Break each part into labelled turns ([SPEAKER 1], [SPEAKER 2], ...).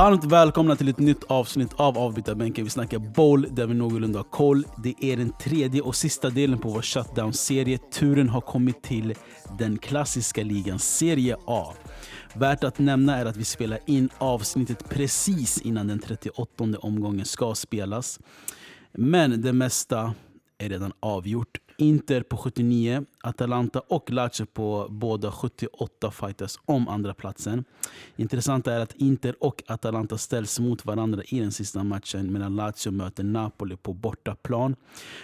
[SPEAKER 1] Varmt välkomna till ett nytt avsnitt av Avbytarbänken. Vi snackar boll där vi någorlunda har koll. Det är den tredje och sista delen på vår shutdown-serie. Turen har kommit till den klassiska ligan, Serie A. Värt att nämna är att vi spelar in avsnittet precis innan den 38 omgången ska spelas. Men det mesta är redan avgjort. Inter på 79, Atalanta och Lazio på båda 78 fighters om andra platsen. Intressant är att Inter och Atalanta ställs mot varandra i den sista matchen medan Lazio möter Napoli på bortaplan.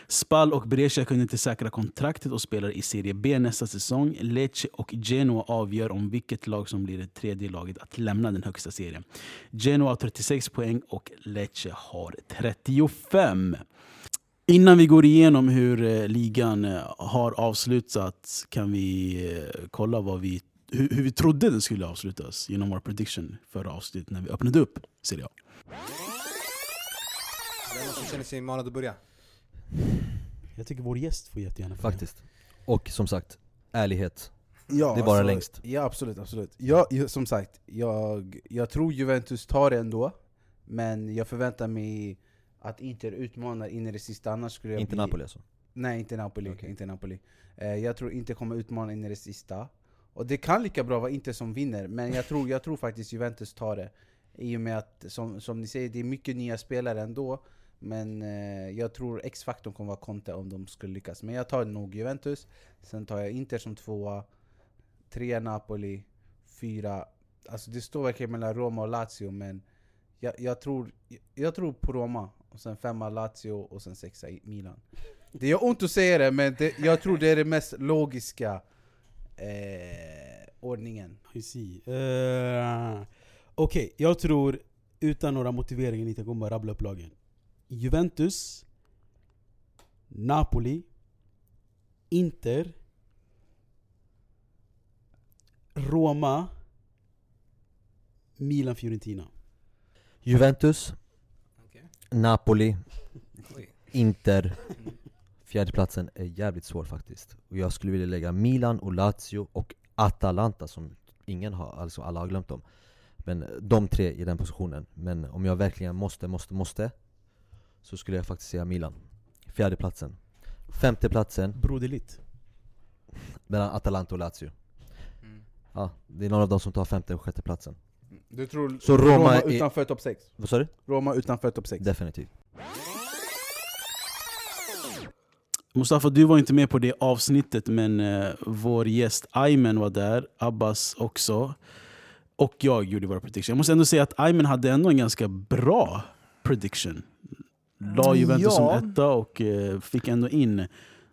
[SPEAKER 1] Spal och Brescia kunde inte säkra kontraktet och spelar i Serie B nästa säsong. Lecce och Genoa avgör om vilket lag som blir det tredje laget att lämna den högsta serien. Genoa har 36 poäng och Lecce har 35. Innan vi går igenom hur eh, ligan eh, har avslutats kan vi eh, kolla vad vi, hur, hur vi trodde den skulle avslutas genom vår prediction förra avsnittet när vi öppnade upp Serie A.
[SPEAKER 2] Vem som känner sig manad att börja?
[SPEAKER 1] Jag tycker vår gäst får jättegärna börja.
[SPEAKER 3] Faktiskt. Och som sagt, ärlighet.
[SPEAKER 4] Ja,
[SPEAKER 3] Det är bara
[SPEAKER 4] alltså,
[SPEAKER 3] längst.
[SPEAKER 4] Ja absolut, absolut. Jag, jag, som sagt, jag, jag tror Juventus tar det ändå. Men jag förväntar mig att Inter utmanar in i det sista, annars skulle jag
[SPEAKER 3] Inte
[SPEAKER 4] bli...
[SPEAKER 3] Napoli alltså.
[SPEAKER 4] Nej, inte Napoli.
[SPEAKER 3] Okej.
[SPEAKER 4] Inte Napoli. Eh, jag tror inte kommer utmana in i det sista. Och det kan lika bra vara Inter som vinner, men jag tror, jag tror faktiskt Juventus tar det. I och med att, som, som ni säger, det är mycket nya spelare ändå. Men eh, jag tror X-faktorn kommer vara Conte om de skulle lyckas. Men jag tar nog Juventus, sen tar jag Inter som tvåa, tre Napoli, fyra... Alltså det står verkligen mellan Roma och Lazio, men jag, jag, tror, jag tror på Roma. Och sen femma Lazio och sen sexa i Milan. Det gör ont att säga det, men det, jag tror det är den mest logiska eh, ordningen.
[SPEAKER 1] I see. Eh, Okej, jag tror utan några motiveringar, inte kommer bara rabbla upp lagen. Juventus, Napoli, Inter, Roma, Milan, Fiorentina.
[SPEAKER 3] Juventus. Napoli. Inter. Fjärdeplatsen är jävligt svår faktiskt. Och jag skulle vilja lägga Milan och Lazio och Atalanta som ingen har, alltså alla har glömt dem. Men de tre i den positionen. Men om jag verkligen måste, måste, måste så skulle jag faktiskt säga Milan. Fjärdeplatsen. Femteplatsen
[SPEAKER 1] Broderligt.
[SPEAKER 3] mellan Atalanta och Lazio.
[SPEAKER 2] Mm.
[SPEAKER 3] Ja, det är någon av dem som tar femte och sjätte platsen.
[SPEAKER 4] Du tror
[SPEAKER 3] Så Roma
[SPEAKER 4] Roma,
[SPEAKER 3] är-
[SPEAKER 4] utanför topp 6?
[SPEAKER 3] Vad sa du?
[SPEAKER 4] Roma utanför topp 6?
[SPEAKER 3] Definitivt.
[SPEAKER 1] Mustafa, du var inte med på det avsnittet, men eh, vår gäst Aymen var där, Abbas också. Och jag gjorde våra prediction. Jag måste ändå säga att Aymen hade ändå en ganska bra prediction. La Juventus
[SPEAKER 5] Ja.
[SPEAKER 1] som etta och eh, fick ändå in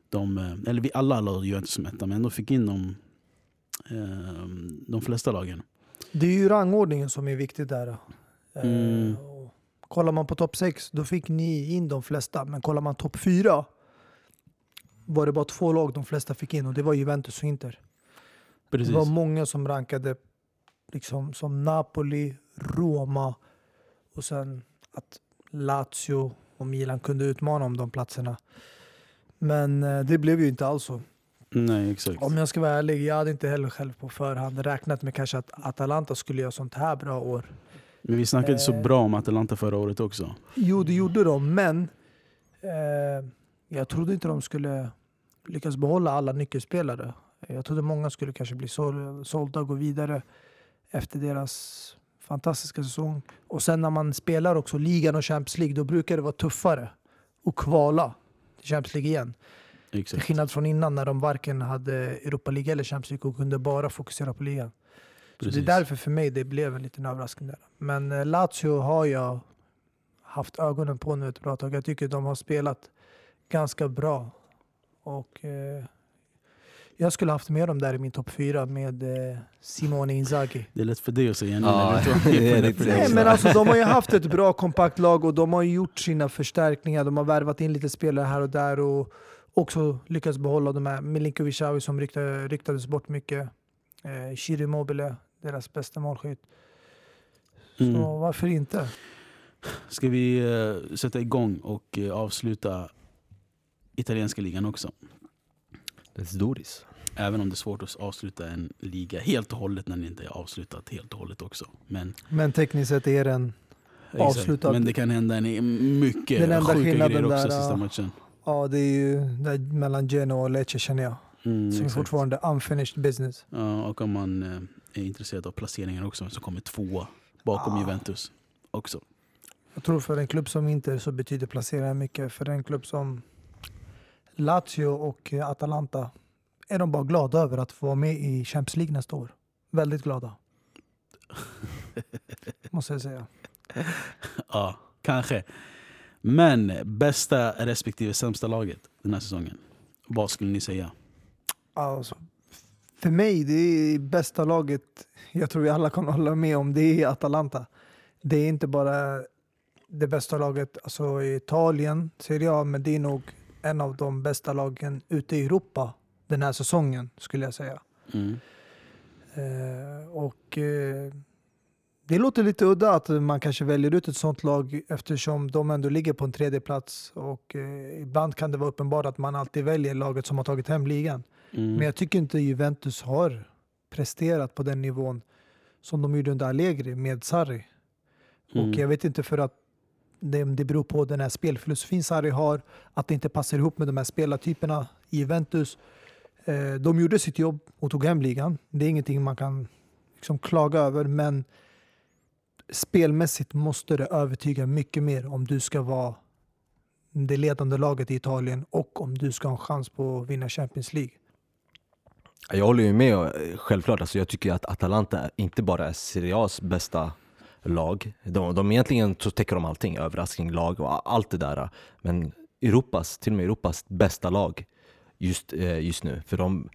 [SPEAKER 1] de, eh, eller vi alla la Juventus som etta, men ändå fick in de, eh, de flesta lagen.
[SPEAKER 5] Det är ju rangordningen som är viktig där. Eh,
[SPEAKER 1] Mm.
[SPEAKER 5] kollar man på topp 6, då fick ni in de flesta. Men kollar man topp 4 var det bara två lag de flesta fick in och det var Juventus och Inter.
[SPEAKER 1] Precis.
[SPEAKER 5] Det var många som rankade liksom, som Napoli, Roma och sen att Lazio och Milan kunde utmana om de platserna. Men eh, det blev ju inte alls så.
[SPEAKER 1] Nej, exakt.
[SPEAKER 5] Om jag ska vara ärlig, jag hade inte heller själv på förhand räknat med kanske att Atalanta skulle göra sånt här bra år.
[SPEAKER 1] Men vi snackade så
[SPEAKER 5] Eh.
[SPEAKER 1] bra om Atalanta förra året också.
[SPEAKER 5] Jo, det gjorde de, men eh, jag trodde inte de skulle lyckas behålla alla nyckelspelare. Jag trodde många skulle kanske bli sål- sålda och gå vidare efter deras fantastiska säsong. Och sen när man spelar också ligan och Champions League, då brukar det vara tuffare att kvala till Champions League igen. Till
[SPEAKER 1] Exakt.
[SPEAKER 5] skillnad från innan när de varken hade Europa League eller Champions League och kunde bara fokusera på ligan. Så det är därför för mig det blev en liten överraskning där. Men eh, Lazio har jag haft ögonen på nu ett bra tag. Jag tycker de har spelat ganska bra. Och eh, jag skulle haft med dem där i min topp fyra med eh, Simone Inzaghi.
[SPEAKER 1] Det är lätt för dig att säga nu
[SPEAKER 3] Ja,
[SPEAKER 5] Nej, men alltså, de har ju haft ett bra kompakt lag och de har ju gjort sina förstärkningar. De har värvat in lite spelare här och där och också lyckats behålla de här Milinkovic som ryktade, ryktades bort mycket. Eh, Shiri Mobile, deras bästa målskytt. Så
[SPEAKER 1] Mm.
[SPEAKER 5] varför inte?
[SPEAKER 1] Ska vi eh, sätta igång och eh, avsluta italienska ligan också?
[SPEAKER 3] Let's do this.
[SPEAKER 1] Även om det är svårt att avsluta en liga helt och hållet när den inte är avslutat helt och hållet också. Men,
[SPEAKER 5] Men tekniskt sett är den,
[SPEAKER 1] exakt.
[SPEAKER 5] Avslutad.
[SPEAKER 1] Men det kan hända en mycket
[SPEAKER 5] Den enda
[SPEAKER 1] sjuka grejer också
[SPEAKER 5] där,
[SPEAKER 1] sista matchen.
[SPEAKER 5] Ja det är ju där mellan Genoa och Lecce känner jag.
[SPEAKER 1] Mm,
[SPEAKER 5] Som är
[SPEAKER 1] exakt.
[SPEAKER 5] fortfarande unfinished business.
[SPEAKER 1] Ja, och om man eh, är intresserad av placeringar också så kommer tvåa bakom
[SPEAKER 5] Ah.
[SPEAKER 1] Juventus också.
[SPEAKER 5] Jag tror för en klubb som Inter så betyder placeringen mycket. För en klubb som Lazio och Atalanta är de bara glada över att få vara med i Champions League nästa år. Väldigt glada. Måste jag säga.
[SPEAKER 1] Ja, kanske. Men bästa respektive sämsta laget den här säsongen. Vad skulle ni säga?
[SPEAKER 5] Alltså, för mig, det är bästa laget, jag tror vi alla kan hålla med om, det är Atalanta. Det är inte bara det bästa laget alltså i Italien, Serie A, men det är nog en av de bästa lagen ute i Europa den här säsongen, skulle jag säga.
[SPEAKER 1] Mm.
[SPEAKER 5] Eh, och eh, det låter lite udda att man kanske väljer ut ett sånt lag eftersom de ändå ligger på en tredje plats och eh, ibland kan det vara uppenbart att man alltid väljer laget som har tagit hem ligan.
[SPEAKER 1] Mm.
[SPEAKER 5] Men jag tycker inte Juventus har presterat på den nivån som de gjorde under Allegri med Sarri.
[SPEAKER 1] Mm.
[SPEAKER 5] Och jag vet inte för att det, det beror på den här spelfilosofin Sarri har, att det inte passar ihop med de här spelartyperna i Juventus. Eh, de gjorde sitt jobb och tog hem ligan. Det är ingenting man kan liksom klaga över, men spelmässigt måste det övertyga mycket mer om du ska vara det ledande laget i Italien och om du ska ha en chans på att vinna Champions League.
[SPEAKER 3] Jag håller ju med, eh, självklart. Alltså jag tycker att Atalanta inte bara är Serie A's bästa lag. De, de egentligen så täcker de allting, överraskning, lag och allt det där. Men Europas, till och med Europas bästa lag just, eh, just nu. För de,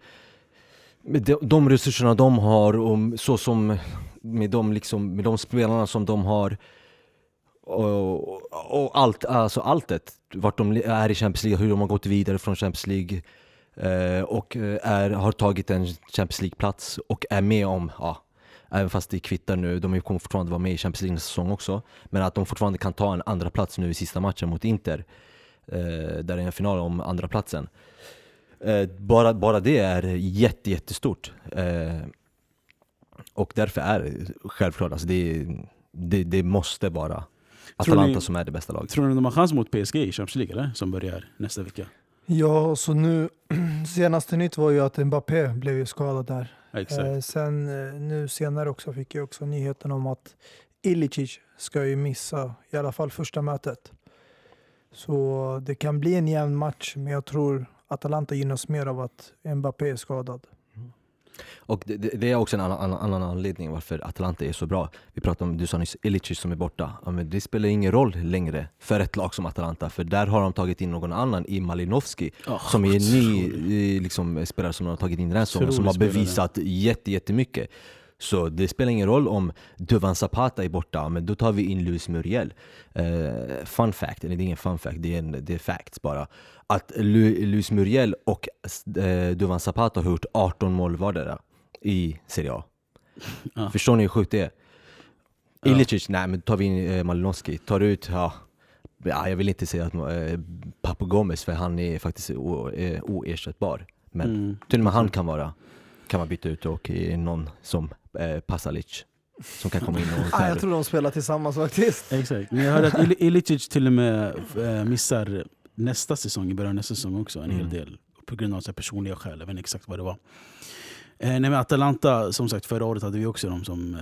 [SPEAKER 3] de, de resurserna de har och så som med de, liksom, med de spelarna som de har och, och allt, alltså alltet, vart de är i Champions League, hur de har gått vidare från Champions League eh, och eh, är, har tagit en Champions League-plats och är med om, ja, även fast det kvittar nu, de kommer fortfarande vara med i Champions League nästa säsong också, men att de fortfarande kan ta en andra plats nu i sista matchen mot Inter, eh, där det är en final om andra platsen. Eh, bara, bara det är jätte, jättestort. Eh, och därför är det självklart, alltså det, det, det måste vara Atalanta
[SPEAKER 1] ni-
[SPEAKER 3] som är det bästa laget.
[SPEAKER 1] Tror ni de har chans mot PSG i Champions League eller? Som börjar nästa vecka.
[SPEAKER 5] Ja, så nu senaste nytt var ju att Mbappé blev ju skadad där. Eh, sen eh, nu senare också fick jag också nyheten om att Ilicic ska ju missa i alla fall första mötet. Så det kan bli en jämn match, men jag tror Atalanta gynnas mer av att Mbappé är skadad.
[SPEAKER 3] Och det, det, det är också en annan, annan, anledning varför Atalanta är så bra. Vi pratade om, du sa nyss, Ilicic som är borta. Ja, men det spelar ingen roll längre för ett lag som Atalanta, för där har de tagit in någon annan i Malinovski
[SPEAKER 1] Ja,
[SPEAKER 3] som är en ny eh, liksom, spelare som de har tagit in den här säsongen, som har bevisat jätte, jättemycket. Så det spelar ingen roll om Duvan Zapata är borta, men då tar vi in Luis Muriel. Eh, fun fact, eller det är ingen fun fact, det är, en, det är facts bara. Att Lu, Luis Muriel och eh, Duvan Zapata har gjort 18 mål vardera i Serie A.
[SPEAKER 1] Ja.
[SPEAKER 3] Förstår ni hur sjukt det är?
[SPEAKER 1] Ja.
[SPEAKER 3] Ilicic, nej men tar vi in eh, Malinowski, tar ut, ja, ja jag vill inte säga att eh, Papu Gomez för han är faktiskt oersättbar. Men
[SPEAKER 1] Mm.
[SPEAKER 3] till och med han kan vara, kan man byta ut och någon som eh, Pasalic som kan komma in och
[SPEAKER 5] Ah, jag tror de spelar tillsammans faktiskt.
[SPEAKER 1] Exakt. Men jag hörde att Il- Ilicic till och med eh, missar nästa säsong, i början av nästa säsong också, en hel
[SPEAKER 3] Mm.
[SPEAKER 1] del. På grund av så personliga skäl, jag vet inte exakt vad det var. Eh, nej, men Atalanta, som sagt förra året hade vi också dem som eh,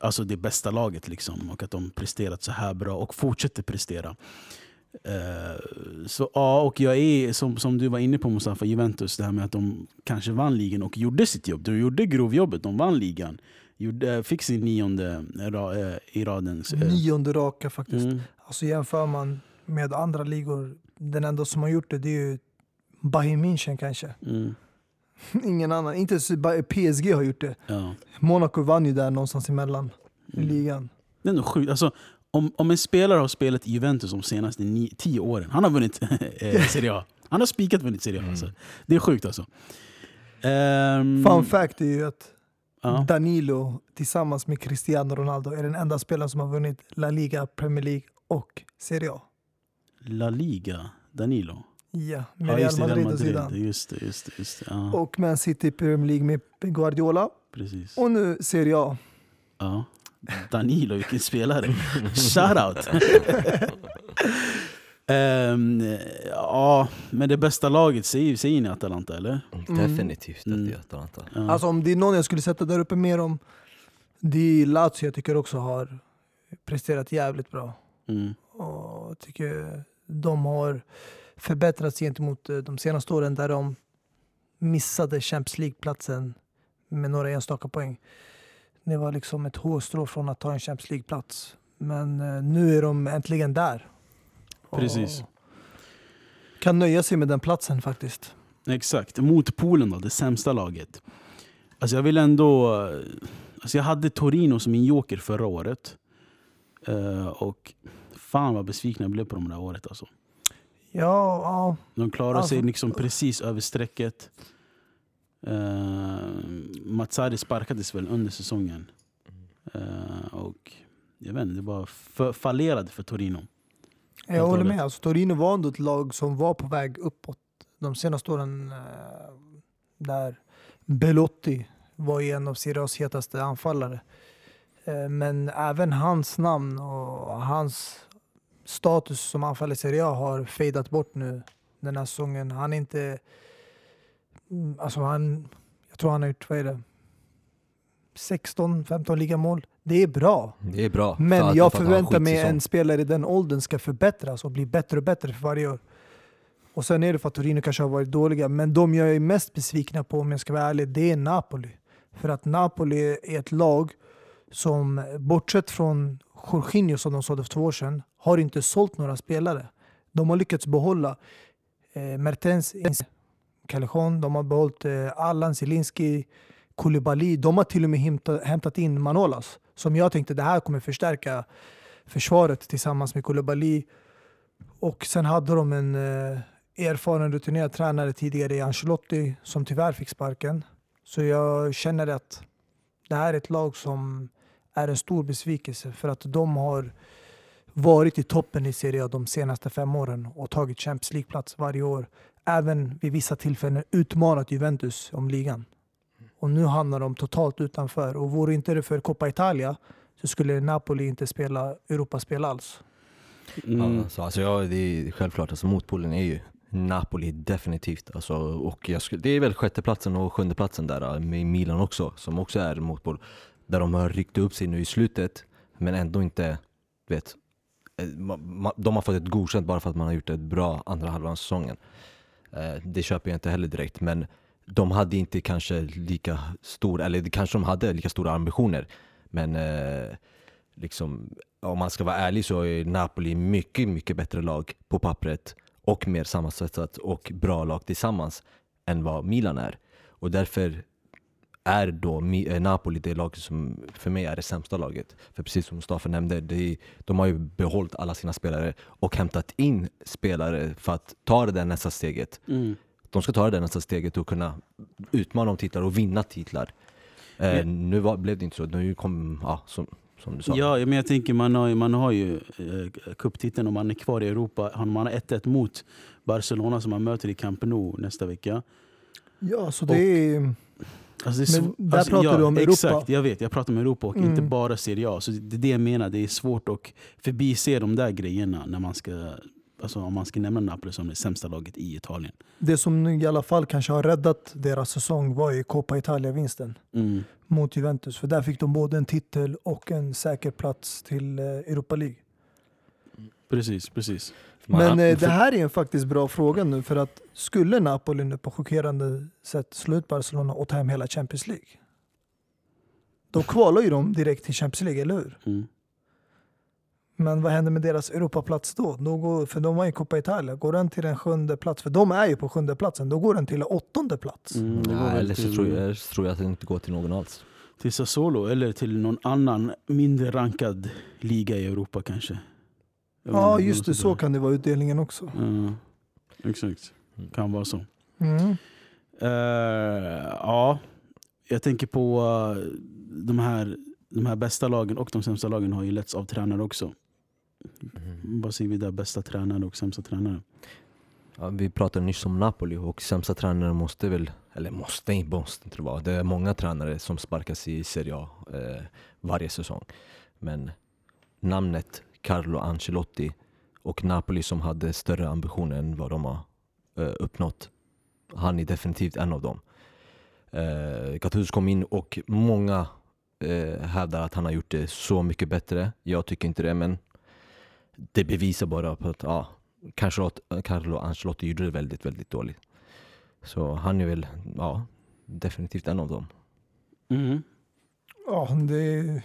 [SPEAKER 1] alltså det bästa laget. Liksom, och att de presterat så här bra och fortsätter prestera. Eh, så ja, och jag är som, som du var inne på Mustafa, Juventus, det här med att de kanske vann ligan och gjorde sitt jobb. De gjorde grovjobbet, de vann ligan. Gjorde, fick sin nionde ra, eh, i raden. eh,
[SPEAKER 5] Nionde raka faktiskt.
[SPEAKER 1] Mm.
[SPEAKER 5] Alltså jämför man med andra ligor, den enda som har gjort det, det är ju Bayern München kanske.
[SPEAKER 1] Mm.
[SPEAKER 5] Ingen annan. Inte ens PSG har gjort det.
[SPEAKER 1] Ja.
[SPEAKER 5] Monaco vann ju där någonstans emellan i
[SPEAKER 1] Mm.
[SPEAKER 5] ligan.
[SPEAKER 1] Det är nog sjukt. Alltså, om, om en spelare har spelat i Juventus de senaste ni, tio åren, han har vunnit eh, Serie A. Han har spikat vunnit Serie A.
[SPEAKER 3] Mm.
[SPEAKER 1] Alltså. Det är sjukt alltså. Ehm,
[SPEAKER 5] Fun fact är ju att
[SPEAKER 1] ja.
[SPEAKER 5] Danilo tillsammans med Cristiano Ronaldo är den enda spelaren som har vunnit La Liga, Premier League och Serie A.
[SPEAKER 1] La Liga, Danilo.
[SPEAKER 5] Ja,
[SPEAKER 1] Ja,
[SPEAKER 5] med Real
[SPEAKER 1] just det,
[SPEAKER 5] Madrid
[SPEAKER 1] Real
[SPEAKER 5] och Zidane.
[SPEAKER 1] Madrid. Just det, just det. Just det. Ja,
[SPEAKER 5] Och Man City i Premier League med Guardiola.
[SPEAKER 1] precis.
[SPEAKER 5] Och nu Serie A.
[SPEAKER 1] Ja. Danilo, vilken spelare. Shoutout! um, ja, men det bästa laget, säger, säger ni Atalanta eller?
[SPEAKER 3] Definitivt att det
[SPEAKER 1] Mm.
[SPEAKER 3] är Atalanta.
[SPEAKER 1] Ja.
[SPEAKER 5] Alltså om det är någon jag skulle sätta där uppe mer om, det är Lazio jag tycker också har presterat jävligt bra.
[SPEAKER 1] mm.
[SPEAKER 5] Och jag tycker de har förbättrats gentemot eh, de senaste åren där de missade Champions League-platsen med några enstaka poäng. Det var liksom ett hårstrå från att ta en Champions League-plats. Men eh, nu är de äntligen där. Och
[SPEAKER 1] Precis.
[SPEAKER 5] Kan nöja sig med den platsen faktiskt.
[SPEAKER 1] Exakt. Mot Polen då, det sämsta laget. Alltså jag vill ändå... Alltså jag hade Torino som min joker förra året. Eh, och fan vad besviken jag blev på dem det här året alltså.
[SPEAKER 5] Ja, ja.
[SPEAKER 1] De klarade sig
[SPEAKER 5] Alltså-
[SPEAKER 1] liksom precis över strecket. Uh, Matsari sparkades väl under säsongen. Eh, och jag vet inte, det bara fallerade för Torino.
[SPEAKER 5] Jag håller med. Alltså, Torino var ändå ett lag som var på väg uppåt de senaste åren. eh, Där Belotti var ju en av Serie A's hetaste anfallare. Eh, Men även hans namn och hans status som anfallare i Serie A har fejdat bort nu den här säsongen. Han är inte... mm, Alltså han, jag tror han har gjort, vad är det? 16-15 ligamål. Det är bra.
[SPEAKER 3] Det är bra.
[SPEAKER 5] Men
[SPEAKER 3] För att-
[SPEAKER 5] jag
[SPEAKER 3] för att
[SPEAKER 5] förväntar mig
[SPEAKER 3] skitsäsong.
[SPEAKER 5] en spelare i den åldern ska förbättras och bli bättre och bättre för varje år. Och sen är det för att Torino kanske har varit dåliga, men de jag är mest besvikna på om jag ska vara ärlig, det är Napoli. För att Napoli är ett lag som, bortsett från Jorginho som de sålde för två år sedan, har inte sålt några spelare. De har lyckats behålla eh, Mertens, Callejon, de har behållit eh, Allan, Zielinski, Koulibaly. De har till och med hämtat, hämtat in Manolas som jag tänkte det här kommer förstärka försvaret tillsammans med Koulibaly. Och sen hade de en eh, erfaren rutinerad tränare tidigare i Ancelotti som tyvärr fick sparken. Så jag känner att det här är ett lag som är en stor besvikelse för att de har varit i toppen i Serie A de senaste fem åren och tagit Champions League-plats varje år. Även vid vissa tillfällen utmanat Juventus om ligan. Och nu hamnar de totalt utanför. Och vore inte det för Coppa Italia så skulle Napoli inte spela Europaspel alls.
[SPEAKER 1] Mm.
[SPEAKER 3] Ja, så alltså, ja, det är självklart, alltså, motpolen är ju Napoli definitivt. Alltså, och jag skulle, det är väl sjätteplatsen och sjundeplatsen där med Milan också, som också är motpol. Där de har ryckt upp sig nu i slutet, men ändå inte, vet, eh, ma- ma- de har fått ett godkänt bara för att man har gjort ett bra andra halvan av säsongen. Eh, det köper jag inte heller direkt, men de hade inte kanske lika stor, eller kanske de hade lika stora ambitioner, men eh, liksom, om man ska vara ärlig så är Napoli mycket, mycket bättre lag på pappret och mer sammansvetsat och bra lag tillsammans än vad Milan är. Och därför är då eh, Napoli det laget som för mig är det sämsta laget. För precis som Mustafa nämnde, det är, de har ju behållit alla sina spelare och hämtat in spelare för att ta det där nästa steget.
[SPEAKER 1] Mm.
[SPEAKER 3] De ska ta det där nästa steget och kunna utmana om titlar och vinna titlar. Eh,
[SPEAKER 1] Ja.
[SPEAKER 3] Nu var, blev det inte så, nu kom, ja, som, som du sa.
[SPEAKER 1] Ja, men jag tänker man har, man har ju eh, cuptiteln och man är kvar i Europa. Han- Man har 1-1 mot Barcelona som man möter i Camp Nou nästa vecka.
[SPEAKER 5] Ja, så det är...
[SPEAKER 1] Alltså
[SPEAKER 5] Men där pratar du om Europa.
[SPEAKER 1] Exakt, jag vet. Jag pratar om Europa och
[SPEAKER 5] Mm.
[SPEAKER 1] inte bara Serie A. Så det är det jag menar. Det är svårt att förbise de där grejerna när man ska, alltså om man ska nämna Napoli som det sämsta laget i Italien.
[SPEAKER 5] Det som i alla fall kanske har räddat deras säsong var ju Coppa Italia-vinsten
[SPEAKER 1] Mm.
[SPEAKER 5] mot Juventus. För där fick de både en titel och en säker plats till eh, Europa League.
[SPEAKER 1] Precis, precis.
[SPEAKER 3] Man-
[SPEAKER 5] Men eh, det här är en faktiskt bra fråga nu för att skulle Napoli nu på chockerande sätt slå ut Barcelona och ta hem hela Champions League. Då kvalar ju de direkt till Champions League, eller hur?
[SPEAKER 1] Mm.
[SPEAKER 5] Men vad händer med deras Europaplats då? då går, för de var i Coppa Italia. Går den till en sjunde plats? För de är ju på sjunde platsen. Då går den till åttonde plats.
[SPEAKER 1] Mm,
[SPEAKER 3] Nej, eller så
[SPEAKER 1] till-
[SPEAKER 3] tror jag, så tror jag att det inte går till någon alls.
[SPEAKER 1] Till Sassuolo eller till någon annan mindre rankad liga i Europa kanske.
[SPEAKER 5] Ja, just det. Så kan det vara utdelningen också.
[SPEAKER 1] Ja, exakt.
[SPEAKER 3] Mm.
[SPEAKER 1] Kan vara så.
[SPEAKER 5] Mm.
[SPEAKER 1] Eh, ja, jag tänker på eh, de, här, de här bästa lagen och de sämsta lagen har ju letts av tränare också.
[SPEAKER 3] Mm.
[SPEAKER 1] Vad säger vi där? Bästa tränare och sämsta tränare?
[SPEAKER 3] Ja, vi pratade nyss om Napoli och sämsta tränaren måste väl, eller måste inte, måste inte vara. Det är många tränare som sparkas i Serie A eh, varje säsong. Men namnet Carlo Ancelotti och Napoli som hade större ambitioner än vad de har eh, uppnått. Han är definitivt en av dem. Eh, Gattuso kom in och många eh, hävdar att han har gjort det så mycket bättre. Jag tycker inte det, men det bevisar bara på att ja, Carlo- Carlo Ancelotti gjorde det väldigt, väldigt dåligt. Så han är väl, ja, definitivt en av dem.
[SPEAKER 1] Mm.
[SPEAKER 5] Ja, det,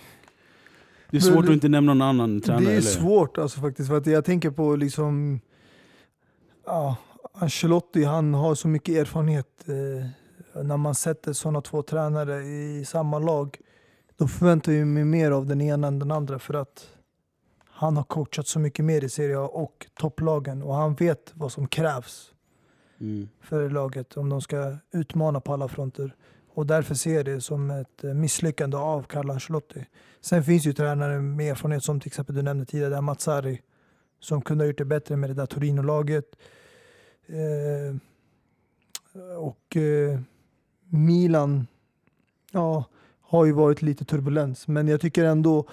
[SPEAKER 1] Det är svårt
[SPEAKER 5] Men-
[SPEAKER 1] att inte nämna någon annan tränare.
[SPEAKER 5] det är
[SPEAKER 1] eller?
[SPEAKER 5] svårt alltså faktiskt. För att jag tänker på liksom... Ja, Ancelotti han har så mycket erfarenhet. Eh, när man sätter sådana två tränare i samma lag. Då förväntar jag mig mer av den ena än den andra. För att han har coachat så mycket mer i Serie A och topplagen. Och han vet vad som krävs
[SPEAKER 1] Mm.
[SPEAKER 5] för laget om de ska utmana på alla fronter. Och därför ser jag det som ett eh, misslyckande av Carlo Ancelotti. Sen finns ju tränare med erfarenhet som till exempel du nämnde tidigare, där Mazzari, som kunde ha gjort det bättre med det där Torino-laget. Eh, och eh, Milan ja, har ju varit lite turbulens, men jag tycker ändå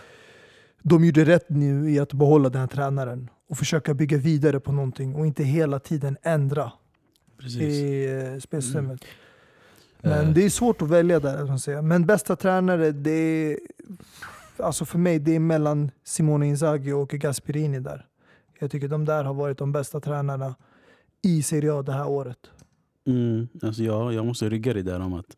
[SPEAKER 5] de gjorde rätt nu i att behålla den här tränaren och försöka bygga vidare på någonting och inte hela tiden ändra
[SPEAKER 1] Precis.
[SPEAKER 5] i eh, spelsystemet. Men
[SPEAKER 3] Eh,
[SPEAKER 5] det är svårt att välja där. Men bästa tränare, det är, alltså för mig, det är mellan Simone Inzaghi och Gasperini där. Jag tycker de där har varit de bästa tränarna i Serie A det här året.
[SPEAKER 1] Mm. Alltså jag, jag måste rygga dig där om att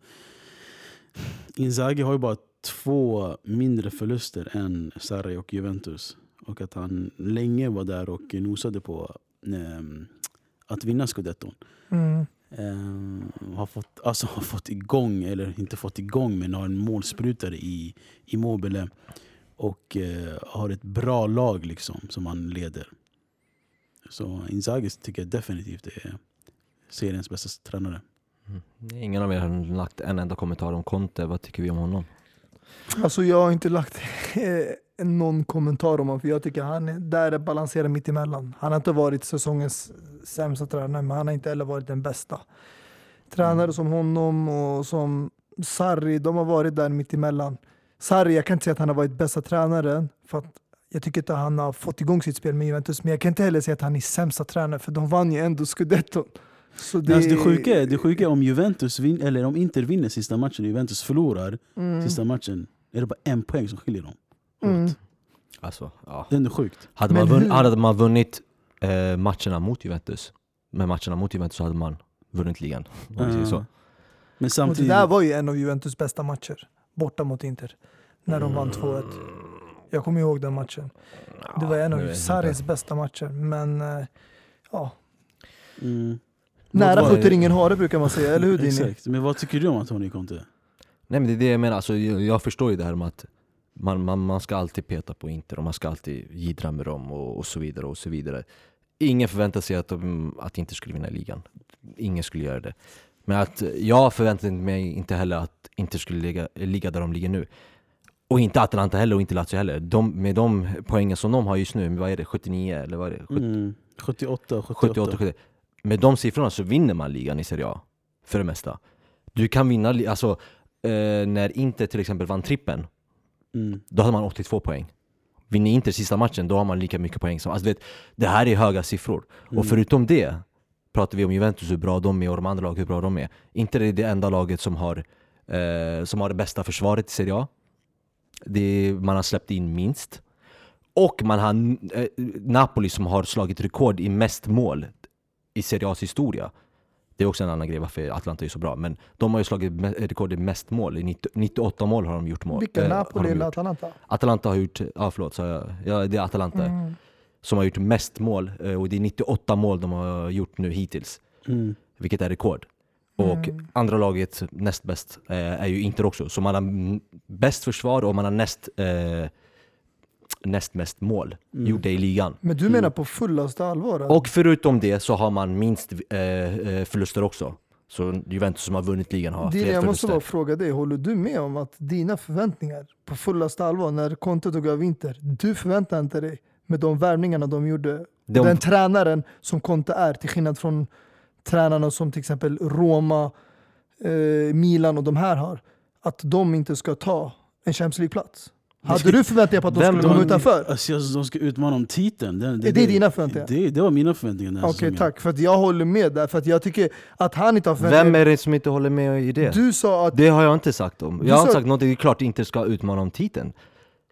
[SPEAKER 1] Inzaghi har ju bara två mindre förluster än Sarri och Juventus. Och att han länge var där och nosade på ehm, att vinna scudetton.
[SPEAKER 5] Mm.
[SPEAKER 1] Ehm, har, fått, alltså har fått igång, eller inte fått igång, men har en målsprutare i Immobile. Och eh, har ett bra lag liksom som han leder. Så Inzaghi tycker jag definitivt är seriens bästa tränare.
[SPEAKER 3] mm. Ingen av er har lagt en enda kommentar om Conte. Vad tycker vi om honom?
[SPEAKER 5] Alltså jag har inte lagt eh, någon kommentar om honom, för jag tycker han är, där är balanserad mitt emellan. Han har inte varit säsongens sämsta tränare, men han har inte heller varit den bästa. Tränare som honom och som Sarri, de har varit där mitt emellan. Sarri, jag kan inte säga att han har varit bästa tränaren, för att jag tycker inte han har fått igång sitt spel med Juventus, men jag kan inte heller säga att han är sämsta tränare, för de vann ju ändå scudetton. Så
[SPEAKER 1] Det, alltså det, sjuka är, det sjuka är om Juventus vin, eller om Inter vinner sista matchen och Juventus förlorar
[SPEAKER 5] Mm.
[SPEAKER 1] sista matchen, är det bara en poäng som skiljer dem.
[SPEAKER 5] Mm.
[SPEAKER 3] Alltså, ja.
[SPEAKER 1] Det är ändå sjukt.
[SPEAKER 3] Hade man, vunn,
[SPEAKER 5] hur-
[SPEAKER 3] hade man vunnit eh, matcherna mot Juventus, med matcherna mot Juventus så hade man vunnit ligan. Säger så.
[SPEAKER 1] Men
[SPEAKER 5] Och det
[SPEAKER 1] samtidigt,
[SPEAKER 5] där var ju en av Juventus bästa matcher, borta mot Inter, när de vann 2-1. Jag kommer ihåg den matchen. Det var en av Sarris bästa matcher, men eh, ja.
[SPEAKER 1] mm,
[SPEAKER 5] Nära skjuter ingen hare brukar man säga, eller hur Dini?
[SPEAKER 1] exakt. Men vad tycker du om Antonio Conte?
[SPEAKER 3] Nej men det är det jag menar, alltså, jag, jag förstår ju det här med att man, man, man ska alltid peta på Inter och man ska alltid jiddra med dem och, och så vidare och så vidare. Ingen förväntar sig att, de, att Inter skulle vinna ligan. Ingen skulle göra det. Men att jag förväntar mig inte heller att Inter skulle ligga, ligga där de ligger nu. Och inte Atalanta heller och inte Lazio heller. De, med de poängen som de har just nu, vad är det, 79 eller vad är det? 70,
[SPEAKER 1] Mm, 78, 78.
[SPEAKER 3] 78, 70. Med de siffrorna så vinner man ligan i Serie A. För det mesta. Du kan vinna, alltså eh, när Inter till exempel vann trippen,
[SPEAKER 1] Mm.
[SPEAKER 3] då hade man 82 poäng. Vinner Inter sista matchen, då har man lika mycket poäng som... Alltså, vet, det här är höga siffror.
[SPEAKER 1] Mm.
[SPEAKER 3] Och förutom det pratar vi om Juventus, hur bra de är och de andra lagen hur bra de är. Inter är det enda laget som har, eh, som har det bästa försvaret i Serie A. Det är, man har släppt in minst. Och man har eh, Napoli som har slagit rekord i mest mål i Serie A's historia. Det är också en annan grej varför Atlanta är så bra. Men de har ju slagit rekord i mest mål. I 90, 98 mål har de gjort mål.
[SPEAKER 5] Vilka?
[SPEAKER 3] eh, har
[SPEAKER 5] Napoli eller. Atalanta?
[SPEAKER 3] Atalanta har gjort, ja förlåt, så jag, ja, det är Atalanta
[SPEAKER 5] Mm.
[SPEAKER 3] som har gjort mest mål eh, och det är 98 mål de har gjort nu hittills.
[SPEAKER 1] Mm.
[SPEAKER 3] Vilket är rekord. Och
[SPEAKER 5] Mm.
[SPEAKER 3] andra laget näst bäst eh, är ju Inter också. Så man har bäst försvar och man har näst, eh, näst mest mål
[SPEAKER 1] Mm.
[SPEAKER 3] gjorda i ligan.
[SPEAKER 5] Men du menar på fullaste allvar? alltså?
[SPEAKER 3] Och förutom det så har man minst eh, eh, förluster också. Så Juventus som har vunnit ligan har
[SPEAKER 5] Dini,
[SPEAKER 3] fler
[SPEAKER 5] jag måste
[SPEAKER 3] förluster.
[SPEAKER 5] bara fråga dig, håller du med om att dina förväntningar på fullaste allvar när Conte tog över Inter, du förväntar inte dig med de värvningarna de gjorde.
[SPEAKER 3] De,
[SPEAKER 5] Den tränaren som Conte är, till skillnad från tränarna som till exempel Roma, eh, Milan och de här har, att de inte ska ta en Champions League-plats. Hade du förväntat dig på att de
[SPEAKER 3] Vem-
[SPEAKER 5] skulle komma utanför?
[SPEAKER 1] Alltså, de ska utmana om titeln. Det,
[SPEAKER 5] Är det dina förväntningar?
[SPEAKER 1] Det, det var mina förväntningar den
[SPEAKER 5] Okej,
[SPEAKER 1] säsongen.
[SPEAKER 5] tack. För att jag håller med där. För att jag tycker att han inte har förväntat
[SPEAKER 3] vem är det som inte håller med i det?
[SPEAKER 5] Du sa att...
[SPEAKER 3] Det har jag inte sagt om. Jag har inte
[SPEAKER 5] sa-
[SPEAKER 3] sagt någonting, det är klart inte ska utmana om titeln.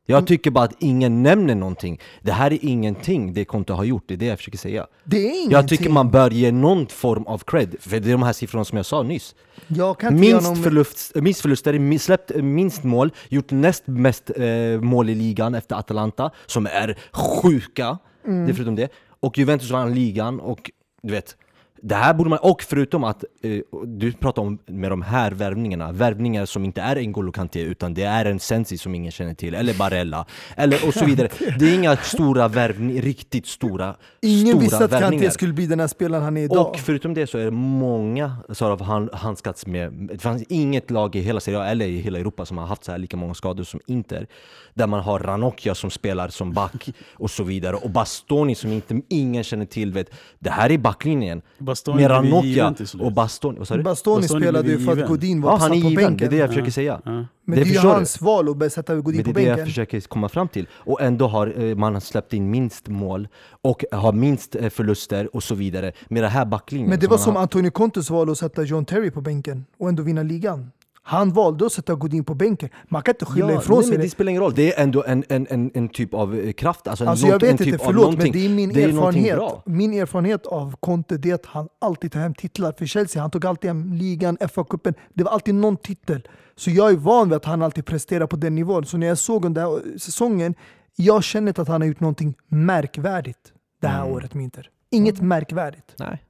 [SPEAKER 5] Mm.
[SPEAKER 3] Jag tycker bara att ingen nämner någonting. Det här är ingenting det Conte har gjort, det är det jag försöker säga.
[SPEAKER 5] Det är ingenting.
[SPEAKER 3] Jag tycker man bör ge någon form av cred, för det är de här siffrorna som jag sa nyss.
[SPEAKER 5] Jag kan inte
[SPEAKER 3] Minst,
[SPEAKER 5] honom-
[SPEAKER 3] förlust, minst förluster, släppt eh, minst mål, gjort näst mest eh, mål i ligan efter Atalanta, som är sjuka.
[SPEAKER 5] Mm.
[SPEAKER 3] Det är förutom det. Och Juventus vann ligan och du vet, det här borde man, och förutom att eh, du pratar om med de här värvningarna, värvningar som inte är N'Golo Kanté utan det är en Sensi som ingen känner till, eller Barella, eller och så vidare. Det är inga stora värvningar, riktigt stora,
[SPEAKER 5] Ingen
[SPEAKER 3] stora
[SPEAKER 5] visste att
[SPEAKER 3] värvningar.
[SPEAKER 5] Kanté skulle bli den här spelaren han är idag.
[SPEAKER 3] Och förutom det så är det många som har han, handskats med, det fanns inget lag i hela Serie A eller i hela Europa som har haft så här lika många skador som Inter. Där man har Ranocchia som spelar som back och så vidare. Och Bastoni som inte, ingen känner till. Vet, det här är backlinjen.
[SPEAKER 1] Bastoni
[SPEAKER 3] med
[SPEAKER 1] blev ju
[SPEAKER 3] Ranocchia
[SPEAKER 1] given till slut.
[SPEAKER 3] och Bastoni. Vad sa du?
[SPEAKER 5] Bastoni,
[SPEAKER 1] Bastoni
[SPEAKER 5] spelade ju för att. Godin var
[SPEAKER 3] Ja, han är
[SPEAKER 5] satt på
[SPEAKER 3] given,
[SPEAKER 5] bänken.
[SPEAKER 3] det är det jag försöker säga.
[SPEAKER 1] Ja.
[SPEAKER 5] Men
[SPEAKER 3] det
[SPEAKER 5] det, är ju hans val att börja sätta Godin på
[SPEAKER 3] det är det jag
[SPEAKER 5] bänken.
[SPEAKER 3] försöker komma fram till. Och ändå har eh, man släppt in minst mål och har minst eh, förluster och så vidare med det här backlinjen.
[SPEAKER 5] Men det var som
[SPEAKER 3] har-
[SPEAKER 5] Antonio Contes val att sätta John Terry på bänken och ändå vinna ligan. Han valde att sätta Godin på bänken. Man kan inte skylla ifrån
[SPEAKER 3] nej,
[SPEAKER 5] sig
[SPEAKER 3] men
[SPEAKER 5] det.
[SPEAKER 3] spelar ingen roll, det är ändå en, en, en, en typ av eh, kraft. Alltså,
[SPEAKER 5] Alltså
[SPEAKER 3] något-
[SPEAKER 5] jag vet
[SPEAKER 3] en typ
[SPEAKER 5] inte, förlåt, men det är min
[SPEAKER 3] Det
[SPEAKER 5] erfarenhet. Min erfarenhet av Conte det är att han alltid tar hem titlar för Chelsea. Han tog alltid hem ligan, FA-cupen. Det var alltid någon titel. Så jag är van vid att han alltid presterar på den nivån. Så när jag såg den där säsongen, jag känner inte att han har gjort någonting märkvärdigt det här
[SPEAKER 3] Mm.
[SPEAKER 5] året Inter. Inget märkvärdigt.
[SPEAKER 3] Nej,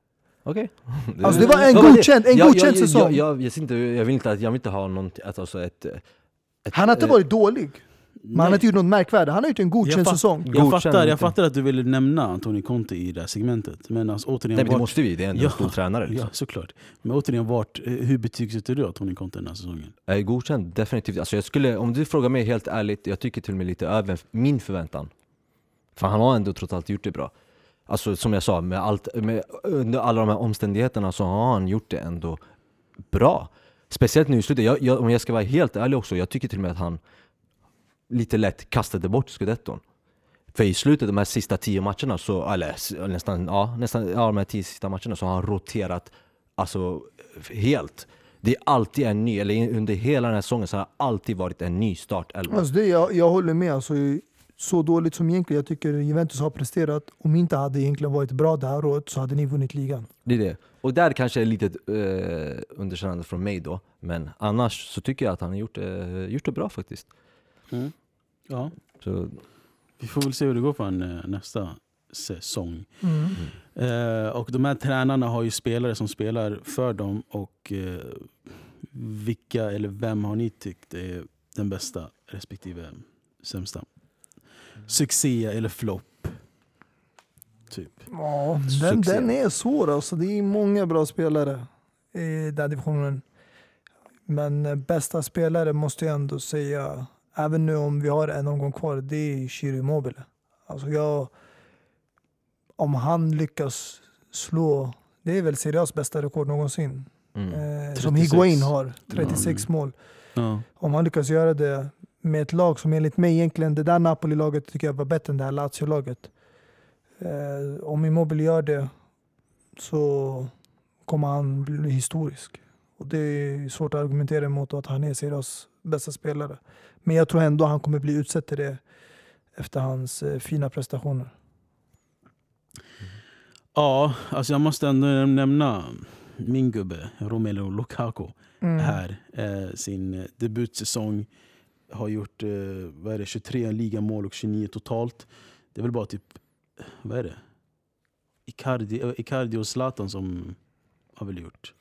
[SPEAKER 3] okej.
[SPEAKER 5] Alltså det var en godkänd, en
[SPEAKER 3] Jag-
[SPEAKER 5] godkänd
[SPEAKER 3] jag,
[SPEAKER 5] säsong.
[SPEAKER 3] Jag, jag, inte, jag vill inte, att- jag vill inte ha någonting, att alltså ett, ett...
[SPEAKER 5] Han har inte varit dålig. Men han har inte gjort något märkvärt. Han har gjort en godkänd
[SPEAKER 1] fatt-
[SPEAKER 5] säsong.
[SPEAKER 1] Jag
[SPEAKER 3] Godkänd
[SPEAKER 1] fattar, jag fattar att du ville nämna Antonio Conte i det här segmentet. Men alltså, återigen,
[SPEAKER 3] Nej men det
[SPEAKER 1] vart-
[SPEAKER 3] måste vi, det är ändå
[SPEAKER 1] Ja,
[SPEAKER 3] en stor tränare liksom.
[SPEAKER 1] Ja, såklart. Men återigen, vart, eh, hur betygsätter du Antonio Conte den här säsongen?
[SPEAKER 3] Jag är godkänd, definitivt. Alltså jag skulle, om du frågar mig helt ärligt, jag tycker till och med lite över min förväntan. För han har ändå trots allt gjort det bra. Alltså som jag sa, med allt, med, under alla de här omständigheterna så har han gjort det ändå bra. Speciellt nu i slutet, jag, jag, om jag ska vara helt ärlig också, jag tycker till och med att han lite lätt kastade bort scudetton. För i slutet, de här sista tio matcherna, så, eller nästan, ja, nästan ja, de här tio sista matcherna så har han roterat alltså helt. Det är alltid en ny, eller under hela den här säsongen så har det alltid varit en ny start.
[SPEAKER 5] Alltså det, jag, jag håller med. Alltså, så dåligt som egentligen jag tycker Juventus har presterat, om inte hade egentligen varit bra det här året så hade ni vunnit ligan.
[SPEAKER 3] Det är det. Och där kanske är lite eh, underkännande från mig då, men annars så tycker jag att han har gjort, eh, gjort det bra faktiskt.
[SPEAKER 1] Ja.
[SPEAKER 3] Så,
[SPEAKER 1] Vi får väl se hur det går för han eh, nästa säsong.
[SPEAKER 5] Mm.
[SPEAKER 1] Eh, och de här tränarna har ju spelare som spelar för dem. Och eh, vilka eller vem har ni tyckt är den bästa respektive sämsta? Succé eller flopp? Typ.
[SPEAKER 5] Ja, den,
[SPEAKER 3] Succé.
[SPEAKER 5] den är svår alltså. Det är många bra spelare i den divisionen. Men bästa spelare måste jag ändå säga, även nu om vi har en omgång kvar, det är Chiro Immobile. Alltså jag, om han lyckas slå, det är väl Serie A's bästa rekord någonsin.
[SPEAKER 3] mm.
[SPEAKER 5] Eh, som
[SPEAKER 1] 36.
[SPEAKER 5] Higuain har, 36 mål.
[SPEAKER 1] Ja.
[SPEAKER 5] Om han lyckas göra det med ett lag som enligt mig egentligen, det där Napoli-laget tycker jag var bättre än det här Lazio-laget. Eh, om Immobile gör det så kommer han bli historisk. Och det är svårt att argumentera emot att han är Serias bästa spelare. Men jag tror ändå han kommer bli utsedd till det efter hans eh, fina prestationer.
[SPEAKER 1] ja, alltså jag måste ändå nämna min gubbe Romelu Lukaku.
[SPEAKER 5] Mm.
[SPEAKER 1] här. Eh, sin eh, debutsäsong. Har gjort eh, vad är det, 23 ligamål och 29 totalt. Det är väl bara typ, vad är det? Icardi, eh, Icardi och Zlatan som har väl gjort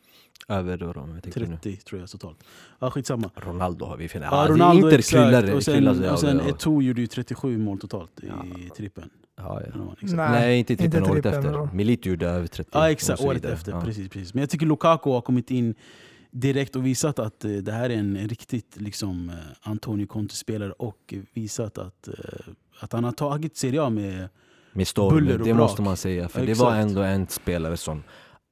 [SPEAKER 3] Över då, då jag tänkte
[SPEAKER 1] 30
[SPEAKER 3] nu.
[SPEAKER 1] tror jag totalt. Ja, skitsamma.
[SPEAKER 3] Ronaldo har vi fina.
[SPEAKER 1] Ja,
[SPEAKER 3] Ja,
[SPEAKER 1] Ronaldo
[SPEAKER 3] Inter kryllar,
[SPEAKER 1] och sen,
[SPEAKER 3] sig
[SPEAKER 1] och sen Eto'o gjorde ju 37 mål totalt i
[SPEAKER 3] Ja.
[SPEAKER 1] trippen.
[SPEAKER 3] ja, ja.
[SPEAKER 1] Ja, exakt.
[SPEAKER 5] Nej,
[SPEAKER 3] Nej, inte trippen,
[SPEAKER 5] inte
[SPEAKER 3] året
[SPEAKER 5] trippen,
[SPEAKER 3] efter. Milito gjorde över 30.
[SPEAKER 1] Ja
[SPEAKER 3] och
[SPEAKER 1] exakt, året efter.
[SPEAKER 3] Ja.
[SPEAKER 1] Precis, precis. Men jag tycker Lukaku har kommit in direkt och visat att eh, det här är en riktigt liksom, eh, Antonio Conte-spelare och visat att, eh, att han har tagit Serie A med
[SPEAKER 3] Med storm,
[SPEAKER 1] Buller och
[SPEAKER 3] det
[SPEAKER 1] brak.
[SPEAKER 3] måste man säga. För det
[SPEAKER 1] Exakt.
[SPEAKER 3] var ändå en spelare som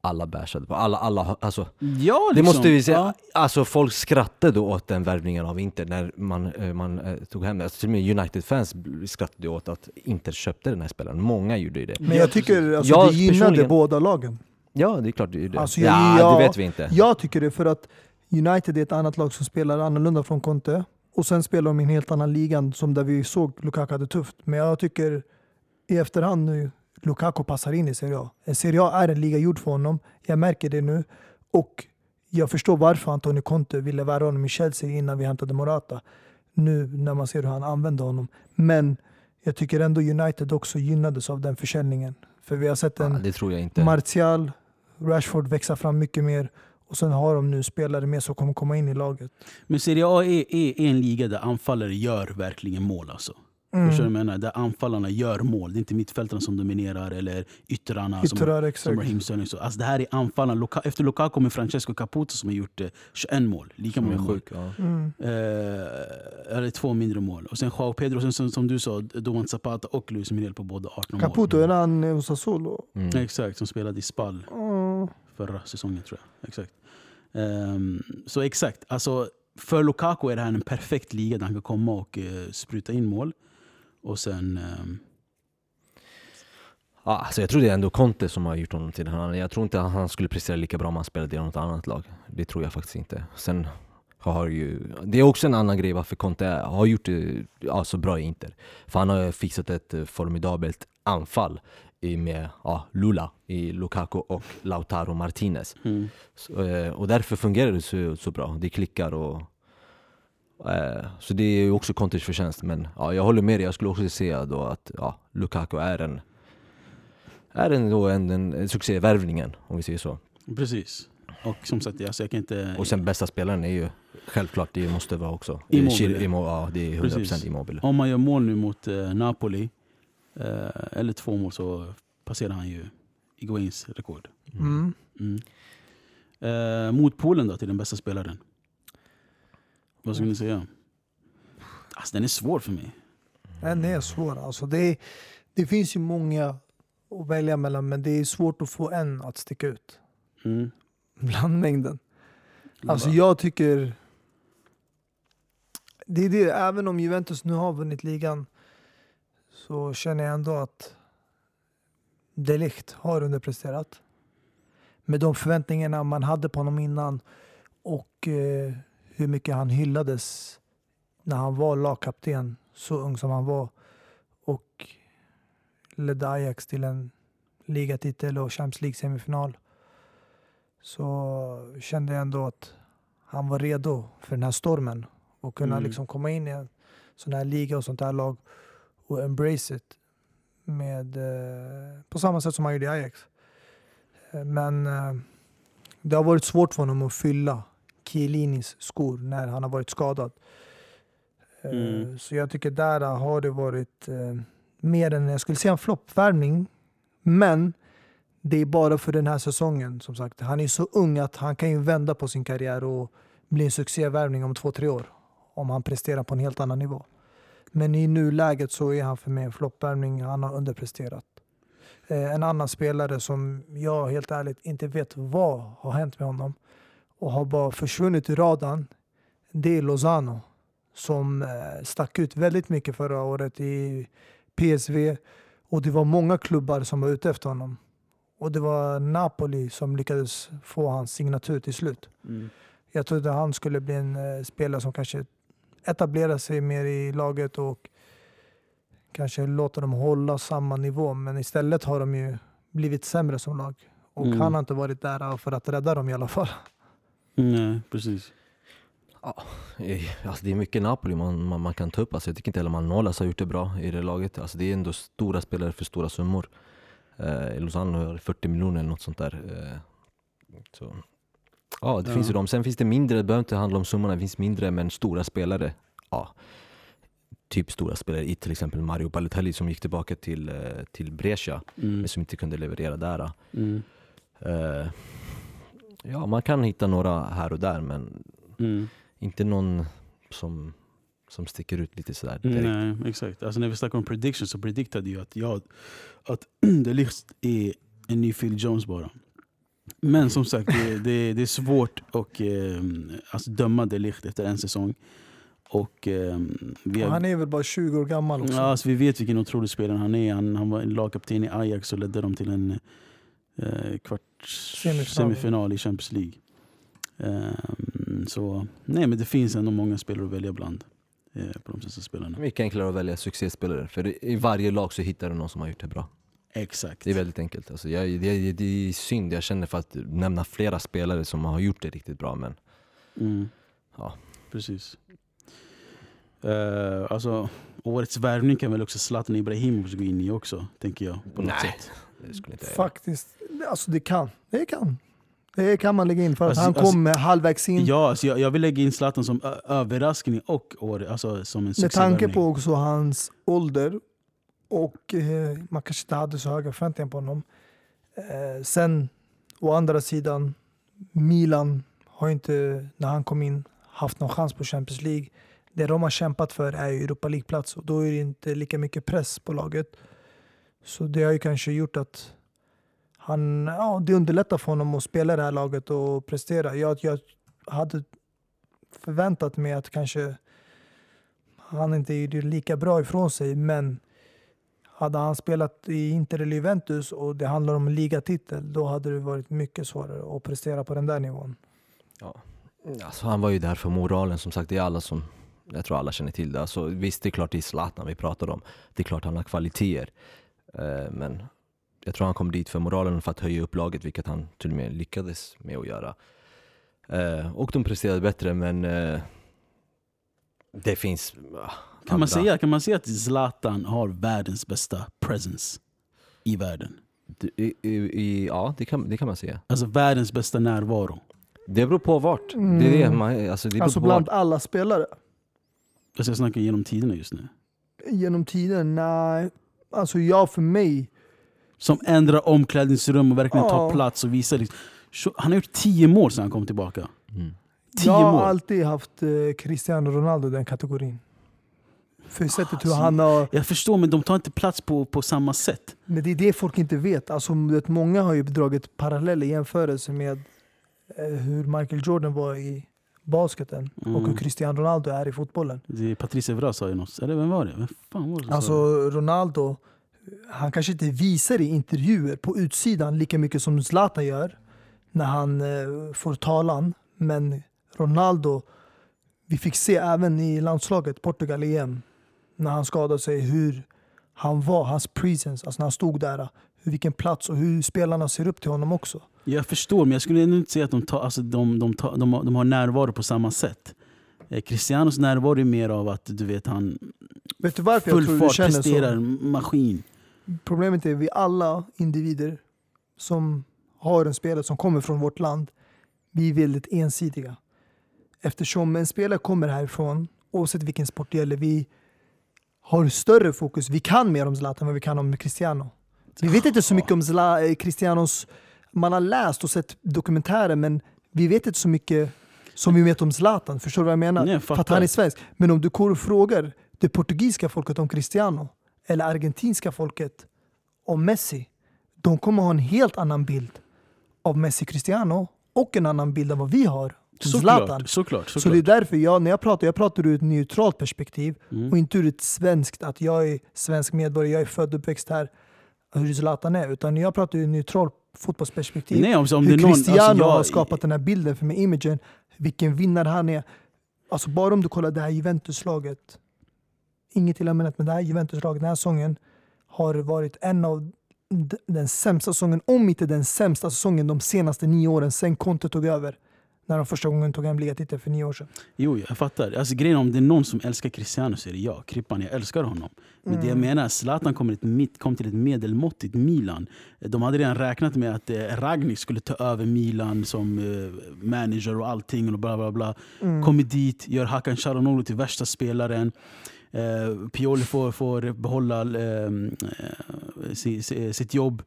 [SPEAKER 3] alla bashade på. Alla, alla, alltså,
[SPEAKER 1] Ja,
[SPEAKER 3] det
[SPEAKER 1] liksom.
[SPEAKER 3] måste vi säga.
[SPEAKER 1] Ja.
[SPEAKER 3] Alltså folk skrattade åt den värvningen av Inter när man, man eh, tog hem det. Alltså, till och med United-fans skrattade åt att Inter köpte den här spelaren. Många gjorde ju det.
[SPEAKER 5] Men jag tycker alltså,
[SPEAKER 3] Jag
[SPEAKER 5] det gynnade
[SPEAKER 3] personligen-
[SPEAKER 5] båda lagen.
[SPEAKER 3] Ja, det är klart det är det.
[SPEAKER 5] Alltså,
[SPEAKER 3] ja,
[SPEAKER 5] jag-
[SPEAKER 3] det vet vi inte.
[SPEAKER 5] Jag tycker det för att United är ett annat lag som spelar annorlunda från Conte. Och sen spelar de i en helt annan liga som där vi såg Lukaku hade tufft. Men jag tycker i efterhand nu, Lukaku passar in i Serie A. En Serie A är en liga gjord för honom. Jag märker det nu. Och jag förstår varför Antonio Conte ville värva honom i Chelsea innan vi hämtade Morata. Nu när man ser hur han använde honom. Men jag tycker ändå United också gynnades av den försäljningen. För vi har sett en
[SPEAKER 3] Ja, det tror jag inte.
[SPEAKER 5] Martial, Rashford växa fram mycket mer. Och sen har de nu spelare med som kommer komma in i laget.
[SPEAKER 1] Men Serie A är, är, är en liga där anfallare gör verkligen mål. Alltså.
[SPEAKER 5] Mm.
[SPEAKER 1] Förstår du vad jag menar? Där anfallarna gör mål. Det är inte mittfältarna som dominerar eller yttrarna som,
[SPEAKER 5] Yttrar
[SPEAKER 1] som
[SPEAKER 5] exakt.
[SPEAKER 1] Raheem Sterling. Så, Alltså det här är anfallarna. Luka, efter Lukaku kommer Francesco Caputo som har gjort eh, 21 mål. Lika
[SPEAKER 3] Som
[SPEAKER 1] många mål.
[SPEAKER 3] sjuk. Ja.
[SPEAKER 5] Mm.
[SPEAKER 1] Eh, eller två mindre mål. Och sen Joao Pedro, och sen som, som du sa, Doan Zapata och Luis Muriel på båda 18
[SPEAKER 5] Caputo,
[SPEAKER 1] mål.
[SPEAKER 5] är han eh, hos Sassuolo?
[SPEAKER 3] Mm.
[SPEAKER 1] Exakt, som spelade i Spall
[SPEAKER 5] Mm.
[SPEAKER 1] förra säsongen tror jag. Exakt. Ehm, så exakt, alltså, för Lukaku är det här en perfekt liga där han kan komma och eh, spruta in mål. Och sen...
[SPEAKER 3] Ja, alltså jag tror det är ändå Conte som har gjort honom till den här. Jag tror inte att han skulle prestera lika bra om han spelade i något annat lag. Det tror jag faktiskt inte. Sen har ju, det är också en annan grej varför Conte har gjort det ja, så bra i Inter. För han har fixat ett eh, formidabelt anfall i- med ja, Lula i Lukaku och Lautaro Martinez.
[SPEAKER 1] mm.
[SPEAKER 3] Så, eh, och därför fungerar det så, så bra. Det klickar och... Eh, så det är ju också Contes förtjänst. Men ja, jag håller med dig. Jag skulle också säga då att ja, Lukaku är en... Är en, då en, en, en succévärvningen, om vi säger så.
[SPEAKER 1] Precis. Och som sagt, alltså, jag kan inte...
[SPEAKER 3] Och sen bästa spelaren är ju självklart, det måste vara också.
[SPEAKER 1] Immobile.
[SPEAKER 3] Immo, ja, det är 100%
[SPEAKER 1] Precis.
[SPEAKER 3] Immobile.
[SPEAKER 1] Om man gör mål nu mot eh, Napoli, eh, eller två mål, så passerar han ju Iguains rekord.
[SPEAKER 5] Mm.
[SPEAKER 1] Mm. Eh, mot Polen då, till den bästa spelaren? Vad skulle ni säga? Alltså, den är svår för mig.
[SPEAKER 5] Den är svår. Alltså det, är, det finns ju många att välja mellan men det är svårt att få en att sticka ut
[SPEAKER 1] Mm.
[SPEAKER 5] bland mängden. Alltså jag tycker... Det är det, även om Juventus nu har vunnit ligan så känner jag ändå att De Ligt har underpresterat. Med de förväntningarna man hade på honom innan och eh, hur mycket han hyllades när han var lagkapten, så ung som han var och ledde Ajax till en ligatitel och Champions League-semifinal så kände jag ändå att han var redo för den här stormen och kunna
[SPEAKER 1] Mm.
[SPEAKER 5] liksom komma in i en sån här liga och sånt här lag och embrace it med, eh, på samma sätt som han gjorde i Ajax. Eh, Men eh, det har varit svårt för honom att fylla Chiellinis skor när han har varit skadad. Eh,
[SPEAKER 1] Mm.
[SPEAKER 5] Så jag tycker där har det varit eh, mer än, jag skulle säga en floppvärvning, men det är bara för den här säsongen. Som sagt, han är så ung att han kan ju vända på sin karriär och bli en succévärvning om två, tre år. Om han presterar på en helt annan nivå. Men i nuläget så är han för mig en floppvärvning. Han har underpresterat. Eh, en annan spelare som jag helt ärligt inte vet vad har hänt med honom och har bara försvunnit i radarn. Det är Lozano som eh, stack ut väldigt mycket förra året i PSV och det var många klubbar som var ute efter honom. Och det var Napoli som lyckades få hans signatur till slut.
[SPEAKER 1] Mm.
[SPEAKER 5] Jag trodde han skulle bli en eh, spelare som kanske etablerar sig mer i laget och kanske låter dem hålla samma nivå. Men istället har de ju blivit sämre som lag. Och
[SPEAKER 1] Mm.
[SPEAKER 5] han har inte varit där för att rädda dem i alla fall.
[SPEAKER 1] Nej, precis.
[SPEAKER 3] Eh, Alltså det är mycket Napoli man, man, man kan ta upp. Alltså jag tycker inte heller Manolas har gjort det bra i det laget. Alltså det är ändå stora spelare för stora summor. Eh, Lozano har 40 miljoner eller något sånt där. Eh, så. Ja, det
[SPEAKER 1] Ja.
[SPEAKER 3] finns ju de. Sen finns det mindre, det behöver inte handla om summorna, det finns mindre men stora spelare. Ja. Typ stora spelare i till exempel Mario Balotelli som gick tillbaka till, eh, till Brescia
[SPEAKER 1] Mm.
[SPEAKER 3] men som inte kunde leverera där.
[SPEAKER 1] Mm.
[SPEAKER 3] Eh, Ja, man kan hitta några här och där men
[SPEAKER 1] Mm.
[SPEAKER 3] inte någon som, som sticker ut lite sådär direkt.
[SPEAKER 1] Nej, exakt. Alltså när vi snackar om prediction så prediktade jag att, jag, att det Ligt är en ny Phil Jones bara. Men som sagt, det, det, det är svårt att eh, alltså döma det Ligt efter en säsong. Och, eh,
[SPEAKER 5] Och
[SPEAKER 1] har,
[SPEAKER 5] han är väl bara 20 år gammal också.
[SPEAKER 1] ja, alltså, vi vet vilken otrolig spelare han är. Han, han var en lagkapten i Ajax och ledde dem till en eh, kvarts
[SPEAKER 5] Semifinal.
[SPEAKER 1] semifinal i Champions League. Ehm, så nej, men det finns ändå många spelare att välja bland eh, på de svenska spelarna.
[SPEAKER 3] Mycket enklare att välja succéspelare, för i varje lag så hittar du någon som har gjort det bra.
[SPEAKER 1] Exakt.
[SPEAKER 3] Det är väldigt enkelt. Alltså jag, det, det är synd, jag känner för att nämna flera spelare som har gjort det riktigt bra men
[SPEAKER 1] Mm.
[SPEAKER 3] Ja.
[SPEAKER 1] Precis. Uh, alltså, årets värvning kan väl också Zlatan Ibrahimovic gå in i också, tänker jag. På något
[SPEAKER 3] Nej.
[SPEAKER 1] sätt.
[SPEAKER 3] det skulle inte jag göra.
[SPEAKER 5] Faktiskt. Alltså det kan. Det kan. Det kan man lägga in för att
[SPEAKER 1] Alltså-
[SPEAKER 5] han
[SPEAKER 1] alltså-
[SPEAKER 5] halvvägs in.
[SPEAKER 1] Ja, alltså jag, jag vill lägga in Zlatan som överraskning och år, alltså som en
[SPEAKER 5] Med tanke på också hans ålder och eh, man kanske inte hade så höga förväntningar på honom. Eh, sen å andra sidan, Milan har inte när han kom in haft någon chans på Champions League. Det de har kämpat för är Europa League-plats och då är det inte lika mycket press på laget. Så det har ju kanske gjort att han, ja, det underlättar för honom att spela i det här laget och prestera. Jag, jag hade förväntat mig att kanske han inte gjorde lika bra ifrån sig, men hade han spelat i Inter eller Juventus och det handlar om ligatitel, då hade det varit mycket svårare att prestera på den där nivån.
[SPEAKER 3] Alltså, han var ju där för moralen, som sagt det är alla som jag tror alla känner till det. Alltså, visst, det är klart det är Zlatan vi pratar om. Det är klart han har kvaliteter. Eh, men jag tror han kom dit för moralen för att höja upp laget, vilket han till och med lyckades med att göra. Eh, och de presterade bättre, men eh, det finns ah,
[SPEAKER 1] Kan man, säga, kan man säga att Zlatan har världens bästa presence i världen?
[SPEAKER 3] I, i, i, ja, det kan, det kan man säga.
[SPEAKER 1] Alltså världens bästa närvaro.
[SPEAKER 3] Det beror på vart. Det är det
[SPEAKER 5] Mm.
[SPEAKER 3] man, alltså, det
[SPEAKER 5] Alltså
[SPEAKER 3] på
[SPEAKER 5] bland
[SPEAKER 3] vart.
[SPEAKER 5] alla spelare
[SPEAKER 1] Alltså jag snackar genom tiderna just nu.
[SPEAKER 5] genom tiden, nej. Alltså jag för mig,
[SPEAKER 1] Som ändrar omklädningsrum och verkligen tar plats och visar. liksom- Han har gjort tio mål sedan han kom tillbaka.
[SPEAKER 3] Mm.
[SPEAKER 1] Tio
[SPEAKER 5] jag har
[SPEAKER 1] mål.
[SPEAKER 5] alltid haft eh, Cristiano Ronaldo i den kategorin. För sättet hur
[SPEAKER 1] Alltså,
[SPEAKER 5] han har
[SPEAKER 1] Jag förstår, men de tar inte plats på, på samma sätt.
[SPEAKER 5] Men det är det folk inte vet. Alltså, vet, många har ju dragit paralleller i jämförelse med eh, hur Michael Jordan var i basketen och
[SPEAKER 1] Mm.
[SPEAKER 5] hur Cristiano Ronaldo är i fotbollen.
[SPEAKER 1] Det är Patrice Evra sa ju något. Eller vem var det? Vem fan var det
[SPEAKER 5] Alltså Ronaldo, han kanske inte visar i intervjuer på utsidan lika mycket som Zlatan gör när han eh, får talan. Men Ronaldo, vi fick se även i landslaget, Portugal EM, när han skadade sig, hur han var, hans presence, alltså när han stod där, vilken plats och hur spelarna ser upp till honom också.
[SPEAKER 1] Jag förstår, men jag skulle ändå inte säga att de, tar, alltså de, de, de, har, de har närvaro på samma sätt. Eh, Cristianos närvaro är mer av att du vet han
[SPEAKER 5] Vet du varför
[SPEAKER 1] full fart presterar,
[SPEAKER 5] så?
[SPEAKER 1] maskin.
[SPEAKER 5] Problemet är att vi alla individer som har en spelare som kommer från vårt land, vi är väldigt ensidiga. Eftersom en spelare kommer härifrån, oavsett vilken sport det gäller, vi har större fokus. Vi kan mer om Zlatan än vad vi kan om Cristiano. Vi vet inte så mycket om Zla, eh, Cristianos... Man har läst och sett dokumentärer, men vi vet inte så mycket som vi vet om Zlatan. Förstår du vad jag menar?
[SPEAKER 1] Nej, jag
[SPEAKER 5] För att han är svensk. Men om du går och frågar det portugisiska folket om Cristiano, eller argentinska folket om Messi, de kommer ha en helt annan bild av Messi Cristiano och en annan bild av vad vi har om Zlatan.
[SPEAKER 1] Såklart, såklart.
[SPEAKER 5] Så
[SPEAKER 1] såklart.
[SPEAKER 5] det är därför jag, när jag pratar, jag pratar ur ett neutralt perspektiv
[SPEAKER 1] Mm.
[SPEAKER 5] och inte ur ett svenskt, att jag är svensk medborgare, jag är född och uppväxt här, hur Zlatan är. Utan jag pratar ur ett neutralt fotbollsperspektiv.
[SPEAKER 1] Nej, om, om
[SPEAKER 5] hur
[SPEAKER 1] någon,
[SPEAKER 5] Cristiano
[SPEAKER 1] alltså, jag,
[SPEAKER 5] har skapat den här bilden för mig, imagen, vilken vinnare han är. Alltså bara om du kollar det här Juventus-laget, inget illa menat, men det här Juventus-laget, den här säsongen har varit en av den sämsta säsongen, om inte den sämsta säsongen de senaste nio åren sen Conte tog över. När de första gången tog hem ligatiteln för nio år sedan.
[SPEAKER 1] Jo, jag fattar. Alltså, grejen om det är någon som älskar Cristiano så är det jag. Krippan, jag älskar honom. Men det jag
[SPEAKER 5] Mm.
[SPEAKER 1] menar, Zlatan kom, ett, mitt- kom till ett medelmåttigt Milan. De hade redan räknat med att eh, Ragnik skulle ta över Milan som eh, manager och allting. Och bla bla bla.
[SPEAKER 5] Mm.
[SPEAKER 1] Kommer dit, gör Hakan Calhanoglu till värsta spelaren. Eh, Pioli får, får behålla ehm, eh, si, si, sitt jobb.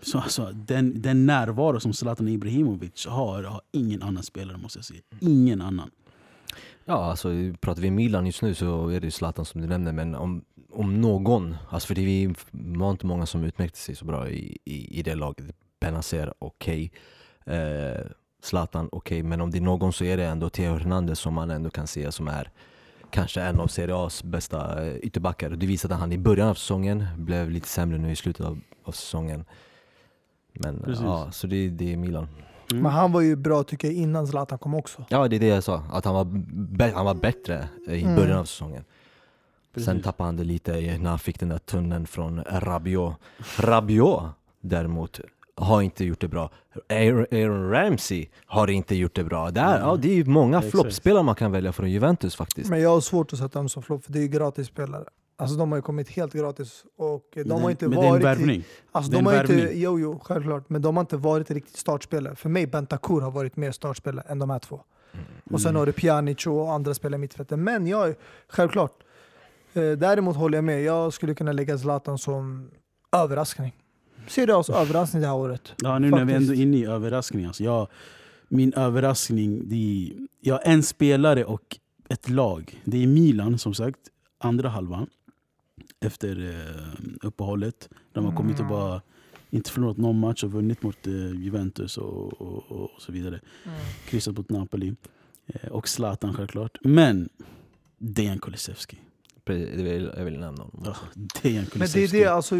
[SPEAKER 1] Så alltså, den, den närvaro som Zlatan Ibrahimovic har, har ingen annan spelare måste jag säga. Ingen annan.
[SPEAKER 3] Ja, alltså pratar vi Milan just nu så är det ju Zlatan som du nämner, men om, om någon, alltså för det var inte många som utmärkte sig så bra i, i, i det laget. Benazer, okej. Eh, Zlatan, okej. Men om det är någon så är det ändå Theo Hernandez som man ändå kan se som är kanske en av Serie A's bästa eh, ytterbackar. Det visade han i början av säsongen, blev lite sämre nu i slutet av, av säsongen. Men
[SPEAKER 1] Precis.
[SPEAKER 3] ja, så det, det är Milan.
[SPEAKER 1] Mm.
[SPEAKER 5] Men han var ju bra tycker jag innan Zlatan kom också.
[SPEAKER 3] Ja, det är det jag sa. Att han var, han var bättre i
[SPEAKER 5] Mm.
[SPEAKER 3] början av säsongen. Sen
[SPEAKER 1] Precis.
[SPEAKER 3] tappade han det lite när han fick den där tunneln från Rabiot. Rabiot däremot har inte gjort det bra. Aaron Ramsey har inte gjort det bra. Det är,
[SPEAKER 1] Mm.
[SPEAKER 3] ja, det är ju många floppspelare man kan välja från Juventus faktiskt.
[SPEAKER 5] Men jag har svårt att sätta dem som flopp för det är ju gratisspelare. Alltså de har ju kommit helt gratis och de
[SPEAKER 1] Men
[SPEAKER 5] har inte
[SPEAKER 1] men det är en värvning.
[SPEAKER 5] Alltså de har inte, jo, jo, självklart. Men de har inte varit riktigt startspelare. För mig, Bentancur har varit mer startspelare än de här två. Och sen
[SPEAKER 1] Mm.
[SPEAKER 5] har du Pjanic och andra spelare i mittfältet. Men jag, självklart. Eh, däremot håller jag med. Jag skulle kunna lägga Zlatan som överraskning. Seriös överraskning det här året.
[SPEAKER 1] Ja, nu när vi ändå är inne i överraskning. Alltså jag, min överraskning, det är, jag har en spelare och ett lag. Det är Milan som sagt, andra halvan. Efter eh, uppehållet. De har kommit och bara inte förlorat någon match och vunnit mot eh, Juventus och, och, och, och så vidare. Kryssat mot Napoli. Eh, och Zlatan självklart. Men Dejan Kulusevski.
[SPEAKER 3] Pre- det vill, jag vill nämna honom.
[SPEAKER 1] Ja, Dejan
[SPEAKER 5] Men
[SPEAKER 1] Kulusevski.
[SPEAKER 5] det är det, alltså...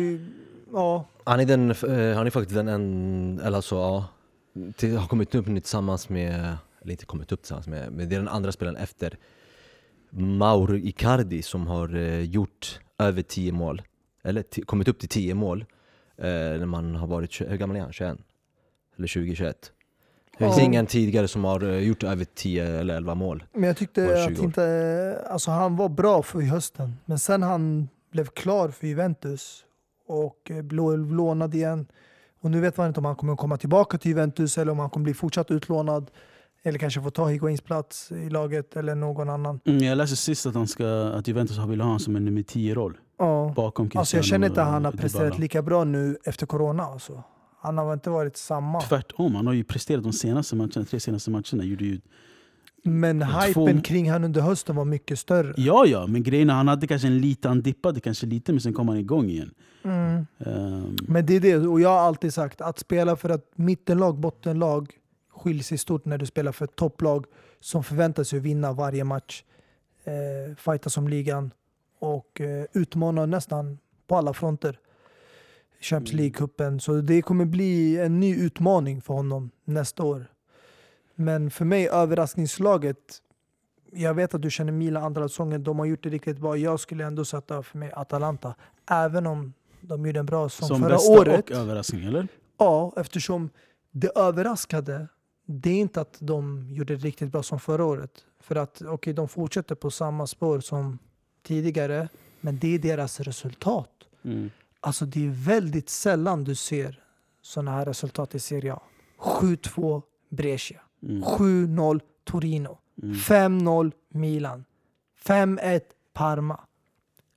[SPEAKER 5] Ja,
[SPEAKER 3] Han är, den, eh, han är faktiskt den en, eller alltså ja, till, har kommit upp nu tillsammans med, eller inte kommit upp tillsammans med, men det är den andra spelaren efter Mauro Icardi som har eh, gjort över 10 mål, eller kommit upp till 10 mål eh, när man har varit, hur gammal är han? 21? Eller 20, 21? Det finns
[SPEAKER 5] Ja.
[SPEAKER 3] ingen tidigare som har eh, gjort över 10 eller 11 mål.
[SPEAKER 5] men jag tyckte att
[SPEAKER 3] 20 år?
[SPEAKER 5] inte... Alltså han var bra för i hösten. Men sen han blev klar för Juventus och eh, blev lånad igen. Och nu vet man inte om han kommer komma tillbaka till Juventus eller om han kommer bli fortsatt utlånad. Eller kanske få ta Higuains plats i laget eller någon annan.
[SPEAKER 1] Mm, jag läste sist att, han ska, att Juventus vill ha honom som en nummer 10-roll.
[SPEAKER 5] Ja.
[SPEAKER 1] Bakom Cristiano
[SPEAKER 5] Alltså jag känner inte att han har presterat lika bra nu efter corona. Alltså. Han har inte varit samma.
[SPEAKER 1] Tvärtom, han har ju presterat de senaste matcherna, tre senaste matcherna. Gjorde ju,
[SPEAKER 5] Men hypen kring han under hösten var mycket större.
[SPEAKER 1] ja, ja, men grejen han hade kanske en liten, han dippade kanske lite men sen kom han igång igen.
[SPEAKER 5] Mm.
[SPEAKER 1] Ehm,
[SPEAKER 5] Men det är det, och jag har alltid sagt att spela för ett mittenlag, bottenlag skiljer sig stort när du spelar för ett topplag som förväntar sig att vinna varje match, eh, fighta som ligan och eh, utmana nästan på alla fronter. Champions
[SPEAKER 1] Mm.
[SPEAKER 5] League-cupen. Så det kommer bli en ny utmaning för honom nästa år. Men för mig, överraskningslaget, jag vet att du känner Milan andra säsongen, de har gjort det riktigt bra. Jag skulle ändå sätta för mig Atalanta, även om de gjorde en bra säsong
[SPEAKER 1] som
[SPEAKER 5] förra
[SPEAKER 1] bästa
[SPEAKER 5] året.
[SPEAKER 1] och överraskning, eller?
[SPEAKER 5] Ja, eftersom det överraskade, det är inte att de gjorde det riktigt bra som förra året. För att okej, de fortsätter på samma spår som tidigare, men det är deras resultat.
[SPEAKER 1] Mm.
[SPEAKER 5] Alltså det är väldigt sällan du ser sådana här resultat i Serie A. 7-2 Brescia,
[SPEAKER 1] Mm.
[SPEAKER 5] 7-0 Torino,
[SPEAKER 1] Mm.
[SPEAKER 5] 5-0 Milan, 5-1 Parma.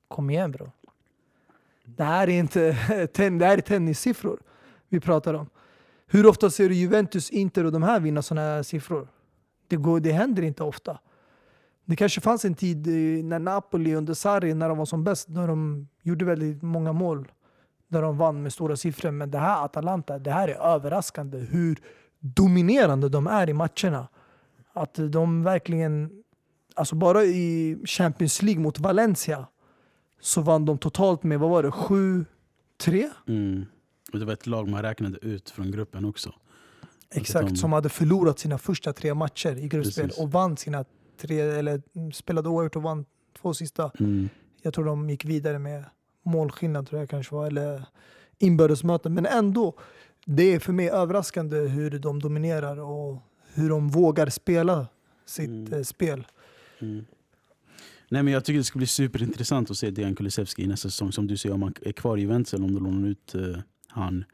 [SPEAKER 5] Kom igen bro. Det här är inte ten, det här är tennissiffror vi pratar om. Hur ofta ser du Juventus, Inter och de här vinna sådana här siffror? Det, går, det händer inte ofta. Det kanske fanns en tid när Napoli under Sarri, när de var som bäst, när de gjorde väldigt många mål. Där de vann med stora siffror. Men det här Atalanta, det här är överraskande hur dominerande de är i matcherna. Att de verkligen, alltså bara i Champions League mot Valencia så vann de totalt med, vad var det, 7-3?
[SPEAKER 1] Mm. Och det var ett lag man räknade ut från gruppen också.
[SPEAKER 5] Exakt,
[SPEAKER 1] de-
[SPEAKER 5] som hade förlorat sina första tre matcher i gruppspel
[SPEAKER 1] Precis.
[SPEAKER 5] och vann sina tre, eller spelade oavgjort och vann två sista.
[SPEAKER 1] Mm.
[SPEAKER 5] Jag tror de gick vidare med målskillnad tror jag kanske var, eller inbördesmöte. Men ändå, det är för mig överraskande hur de dominerar och hur de vågar spela sitt
[SPEAKER 1] Mm.
[SPEAKER 5] eh, spel.
[SPEAKER 1] Mm. Nej, men jag tycker det ska bli superintressant att se Dejan Kulusevski i nästa säsong. Som du säger, om han är kvar i Juventus eller om de lånar ut eh, han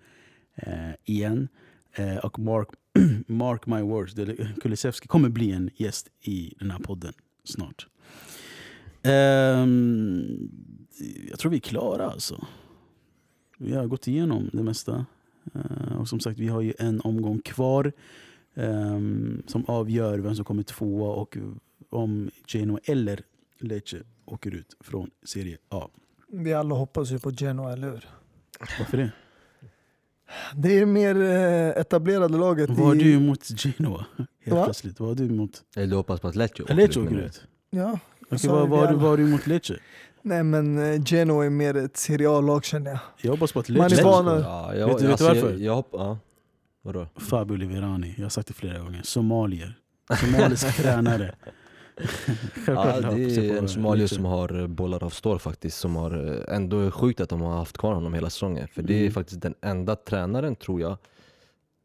[SPEAKER 1] eh, igen. Eh, och mark, mark my words, Kulusevski kommer bli en gäst i den här podden snart. Ehm, jag tror vi är klara alltså. Vi har gått igenom det mesta. Eh, och som sagt, vi har ju en omgång kvar ehm, som avgör vem som kommer tvåa och om Genoa eller Lecce åker ut från Serie A.
[SPEAKER 5] Vi alla hoppas ju på Genoa, eller hur?
[SPEAKER 1] Varför det?
[SPEAKER 5] Det är mer eh, etablerade laget
[SPEAKER 1] Vad har
[SPEAKER 5] i...
[SPEAKER 1] du emot Genoa? Helt
[SPEAKER 5] Va?
[SPEAKER 1] plötsligt. Vad har du emot?
[SPEAKER 3] Eller du hoppas på att Lecce åker
[SPEAKER 1] Lecce
[SPEAKER 3] ut,
[SPEAKER 1] åker
[SPEAKER 3] menar du?
[SPEAKER 1] ut.
[SPEAKER 5] Ja,
[SPEAKER 1] vad, vad, har du,
[SPEAKER 5] alla.
[SPEAKER 1] vad har du emot Lecce?
[SPEAKER 5] Nej men eh, Genoa är mer ett Serie A-lag känner jag.
[SPEAKER 1] Jag hoppas på att
[SPEAKER 5] Man är van-
[SPEAKER 3] Ja, jag,
[SPEAKER 1] Vet du-
[SPEAKER 3] alltså,
[SPEAKER 1] varför?
[SPEAKER 3] Jag, jag hopp, ja. Vadå?
[SPEAKER 1] Fabio Liverani, jag har sagt det flera gånger. Somalier. Somalisk tränare.
[SPEAKER 3] Ja, det är en somalier som har eh, bollar av stål faktiskt, som har eh, ändå är sjukt att de har haft kvar honom hela säsongen. För det är
[SPEAKER 1] Mm.
[SPEAKER 3] faktiskt den enda tränaren, tror jag,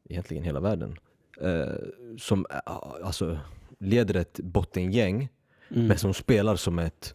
[SPEAKER 3] egentligen i hela världen, eh, som alltså, leder ett bottengäng,
[SPEAKER 1] Mm.
[SPEAKER 3] men som spelar som ett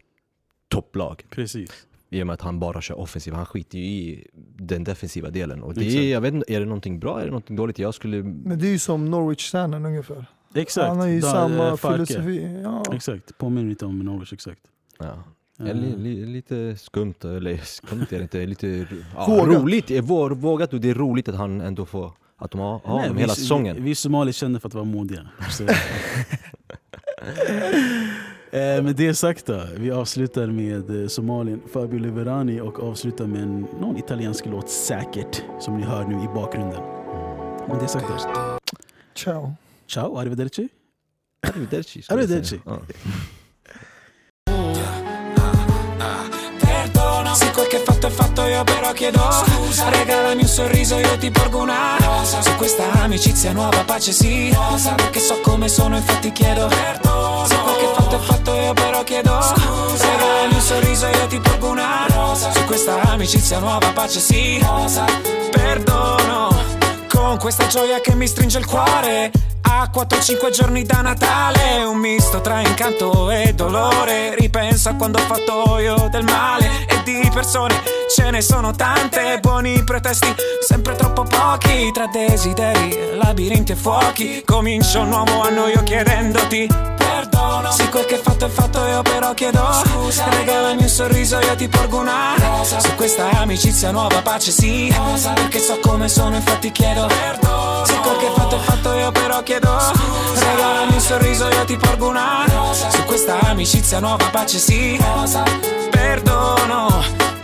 [SPEAKER 3] topplag.
[SPEAKER 1] Precis.
[SPEAKER 3] I och med att han bara kör offensiv, han skiter ju i den defensiva delen. Och det
[SPEAKER 1] Exakt.
[SPEAKER 3] är, jag vet inte, är det någonting bra, är det någonting dåligt? Jag skulle...
[SPEAKER 5] Men det är ju som Norwich-tränaren ungefär.
[SPEAKER 1] Exakt.
[SPEAKER 5] Han har ju
[SPEAKER 1] Da-
[SPEAKER 5] samma
[SPEAKER 1] eh, Falke.
[SPEAKER 5] filosofi. Ja.
[SPEAKER 1] Exakt, påminner lite om Norwich exakt.
[SPEAKER 3] Ja. Ja,
[SPEAKER 1] Eh,
[SPEAKER 3] li, li, lite skumt, eller skumt är det inte, lite ja,
[SPEAKER 5] Vågat.
[SPEAKER 3] roligt, eh, vå- vågat och det är roligt att han ändå får, att de har, har
[SPEAKER 1] nej, vi-
[SPEAKER 3] hela säsongen.
[SPEAKER 1] Vi, vi somalier känner för att vara modiga. Eh, med det sagt då, vi avslutar med eh, Somalien Fabio Liverani och avslutar med en, någon italiensk låt säkert, som ni hör nu i bakgrunden. Med det sagt då,
[SPEAKER 5] Ciao.
[SPEAKER 1] ciao, arrivederci.
[SPEAKER 3] Arrivederci.
[SPEAKER 1] Arrivederci.
[SPEAKER 6] Perdono Se quel che fatto è fatto io però chiedo Scusa Regalami un sorriso io ti porgo una rosa Su questa amicizia nuova pace sì rosa Perché so come sono infatti chiedo Perdono fatto è fatto io però chiedo Scusa. Regalami un sorriso io ti porgo una rosa. Su questa amicizia nuova pace sì. Rosa. Perdono Con questa gioia che mi stringe il cuore. A 4-5 giorni da Natale Un misto tra incanto e dolore. Ripenso a quando ho fatto io del male E di persone ce ne sono tante. Buoni pretesti, sempre troppo pochi. Tra desideri, labirinti e fuochi Comincio un nuovo anno io chiedendoti Perdono Se quel che è fatto è fatto io però chiedo Scusa Regalami un sorriso io ti porgo una rosa. Su questa amicizia nuova pace sì. Rosa. Perché so come sono infatti chiedo Perdono. Se quel che è fatto è fatto io però chiedo Scusa. Regalami un sorriso io ti porgo una rosa. Su questa amicizia nuova pace sì. Rosa. Perdono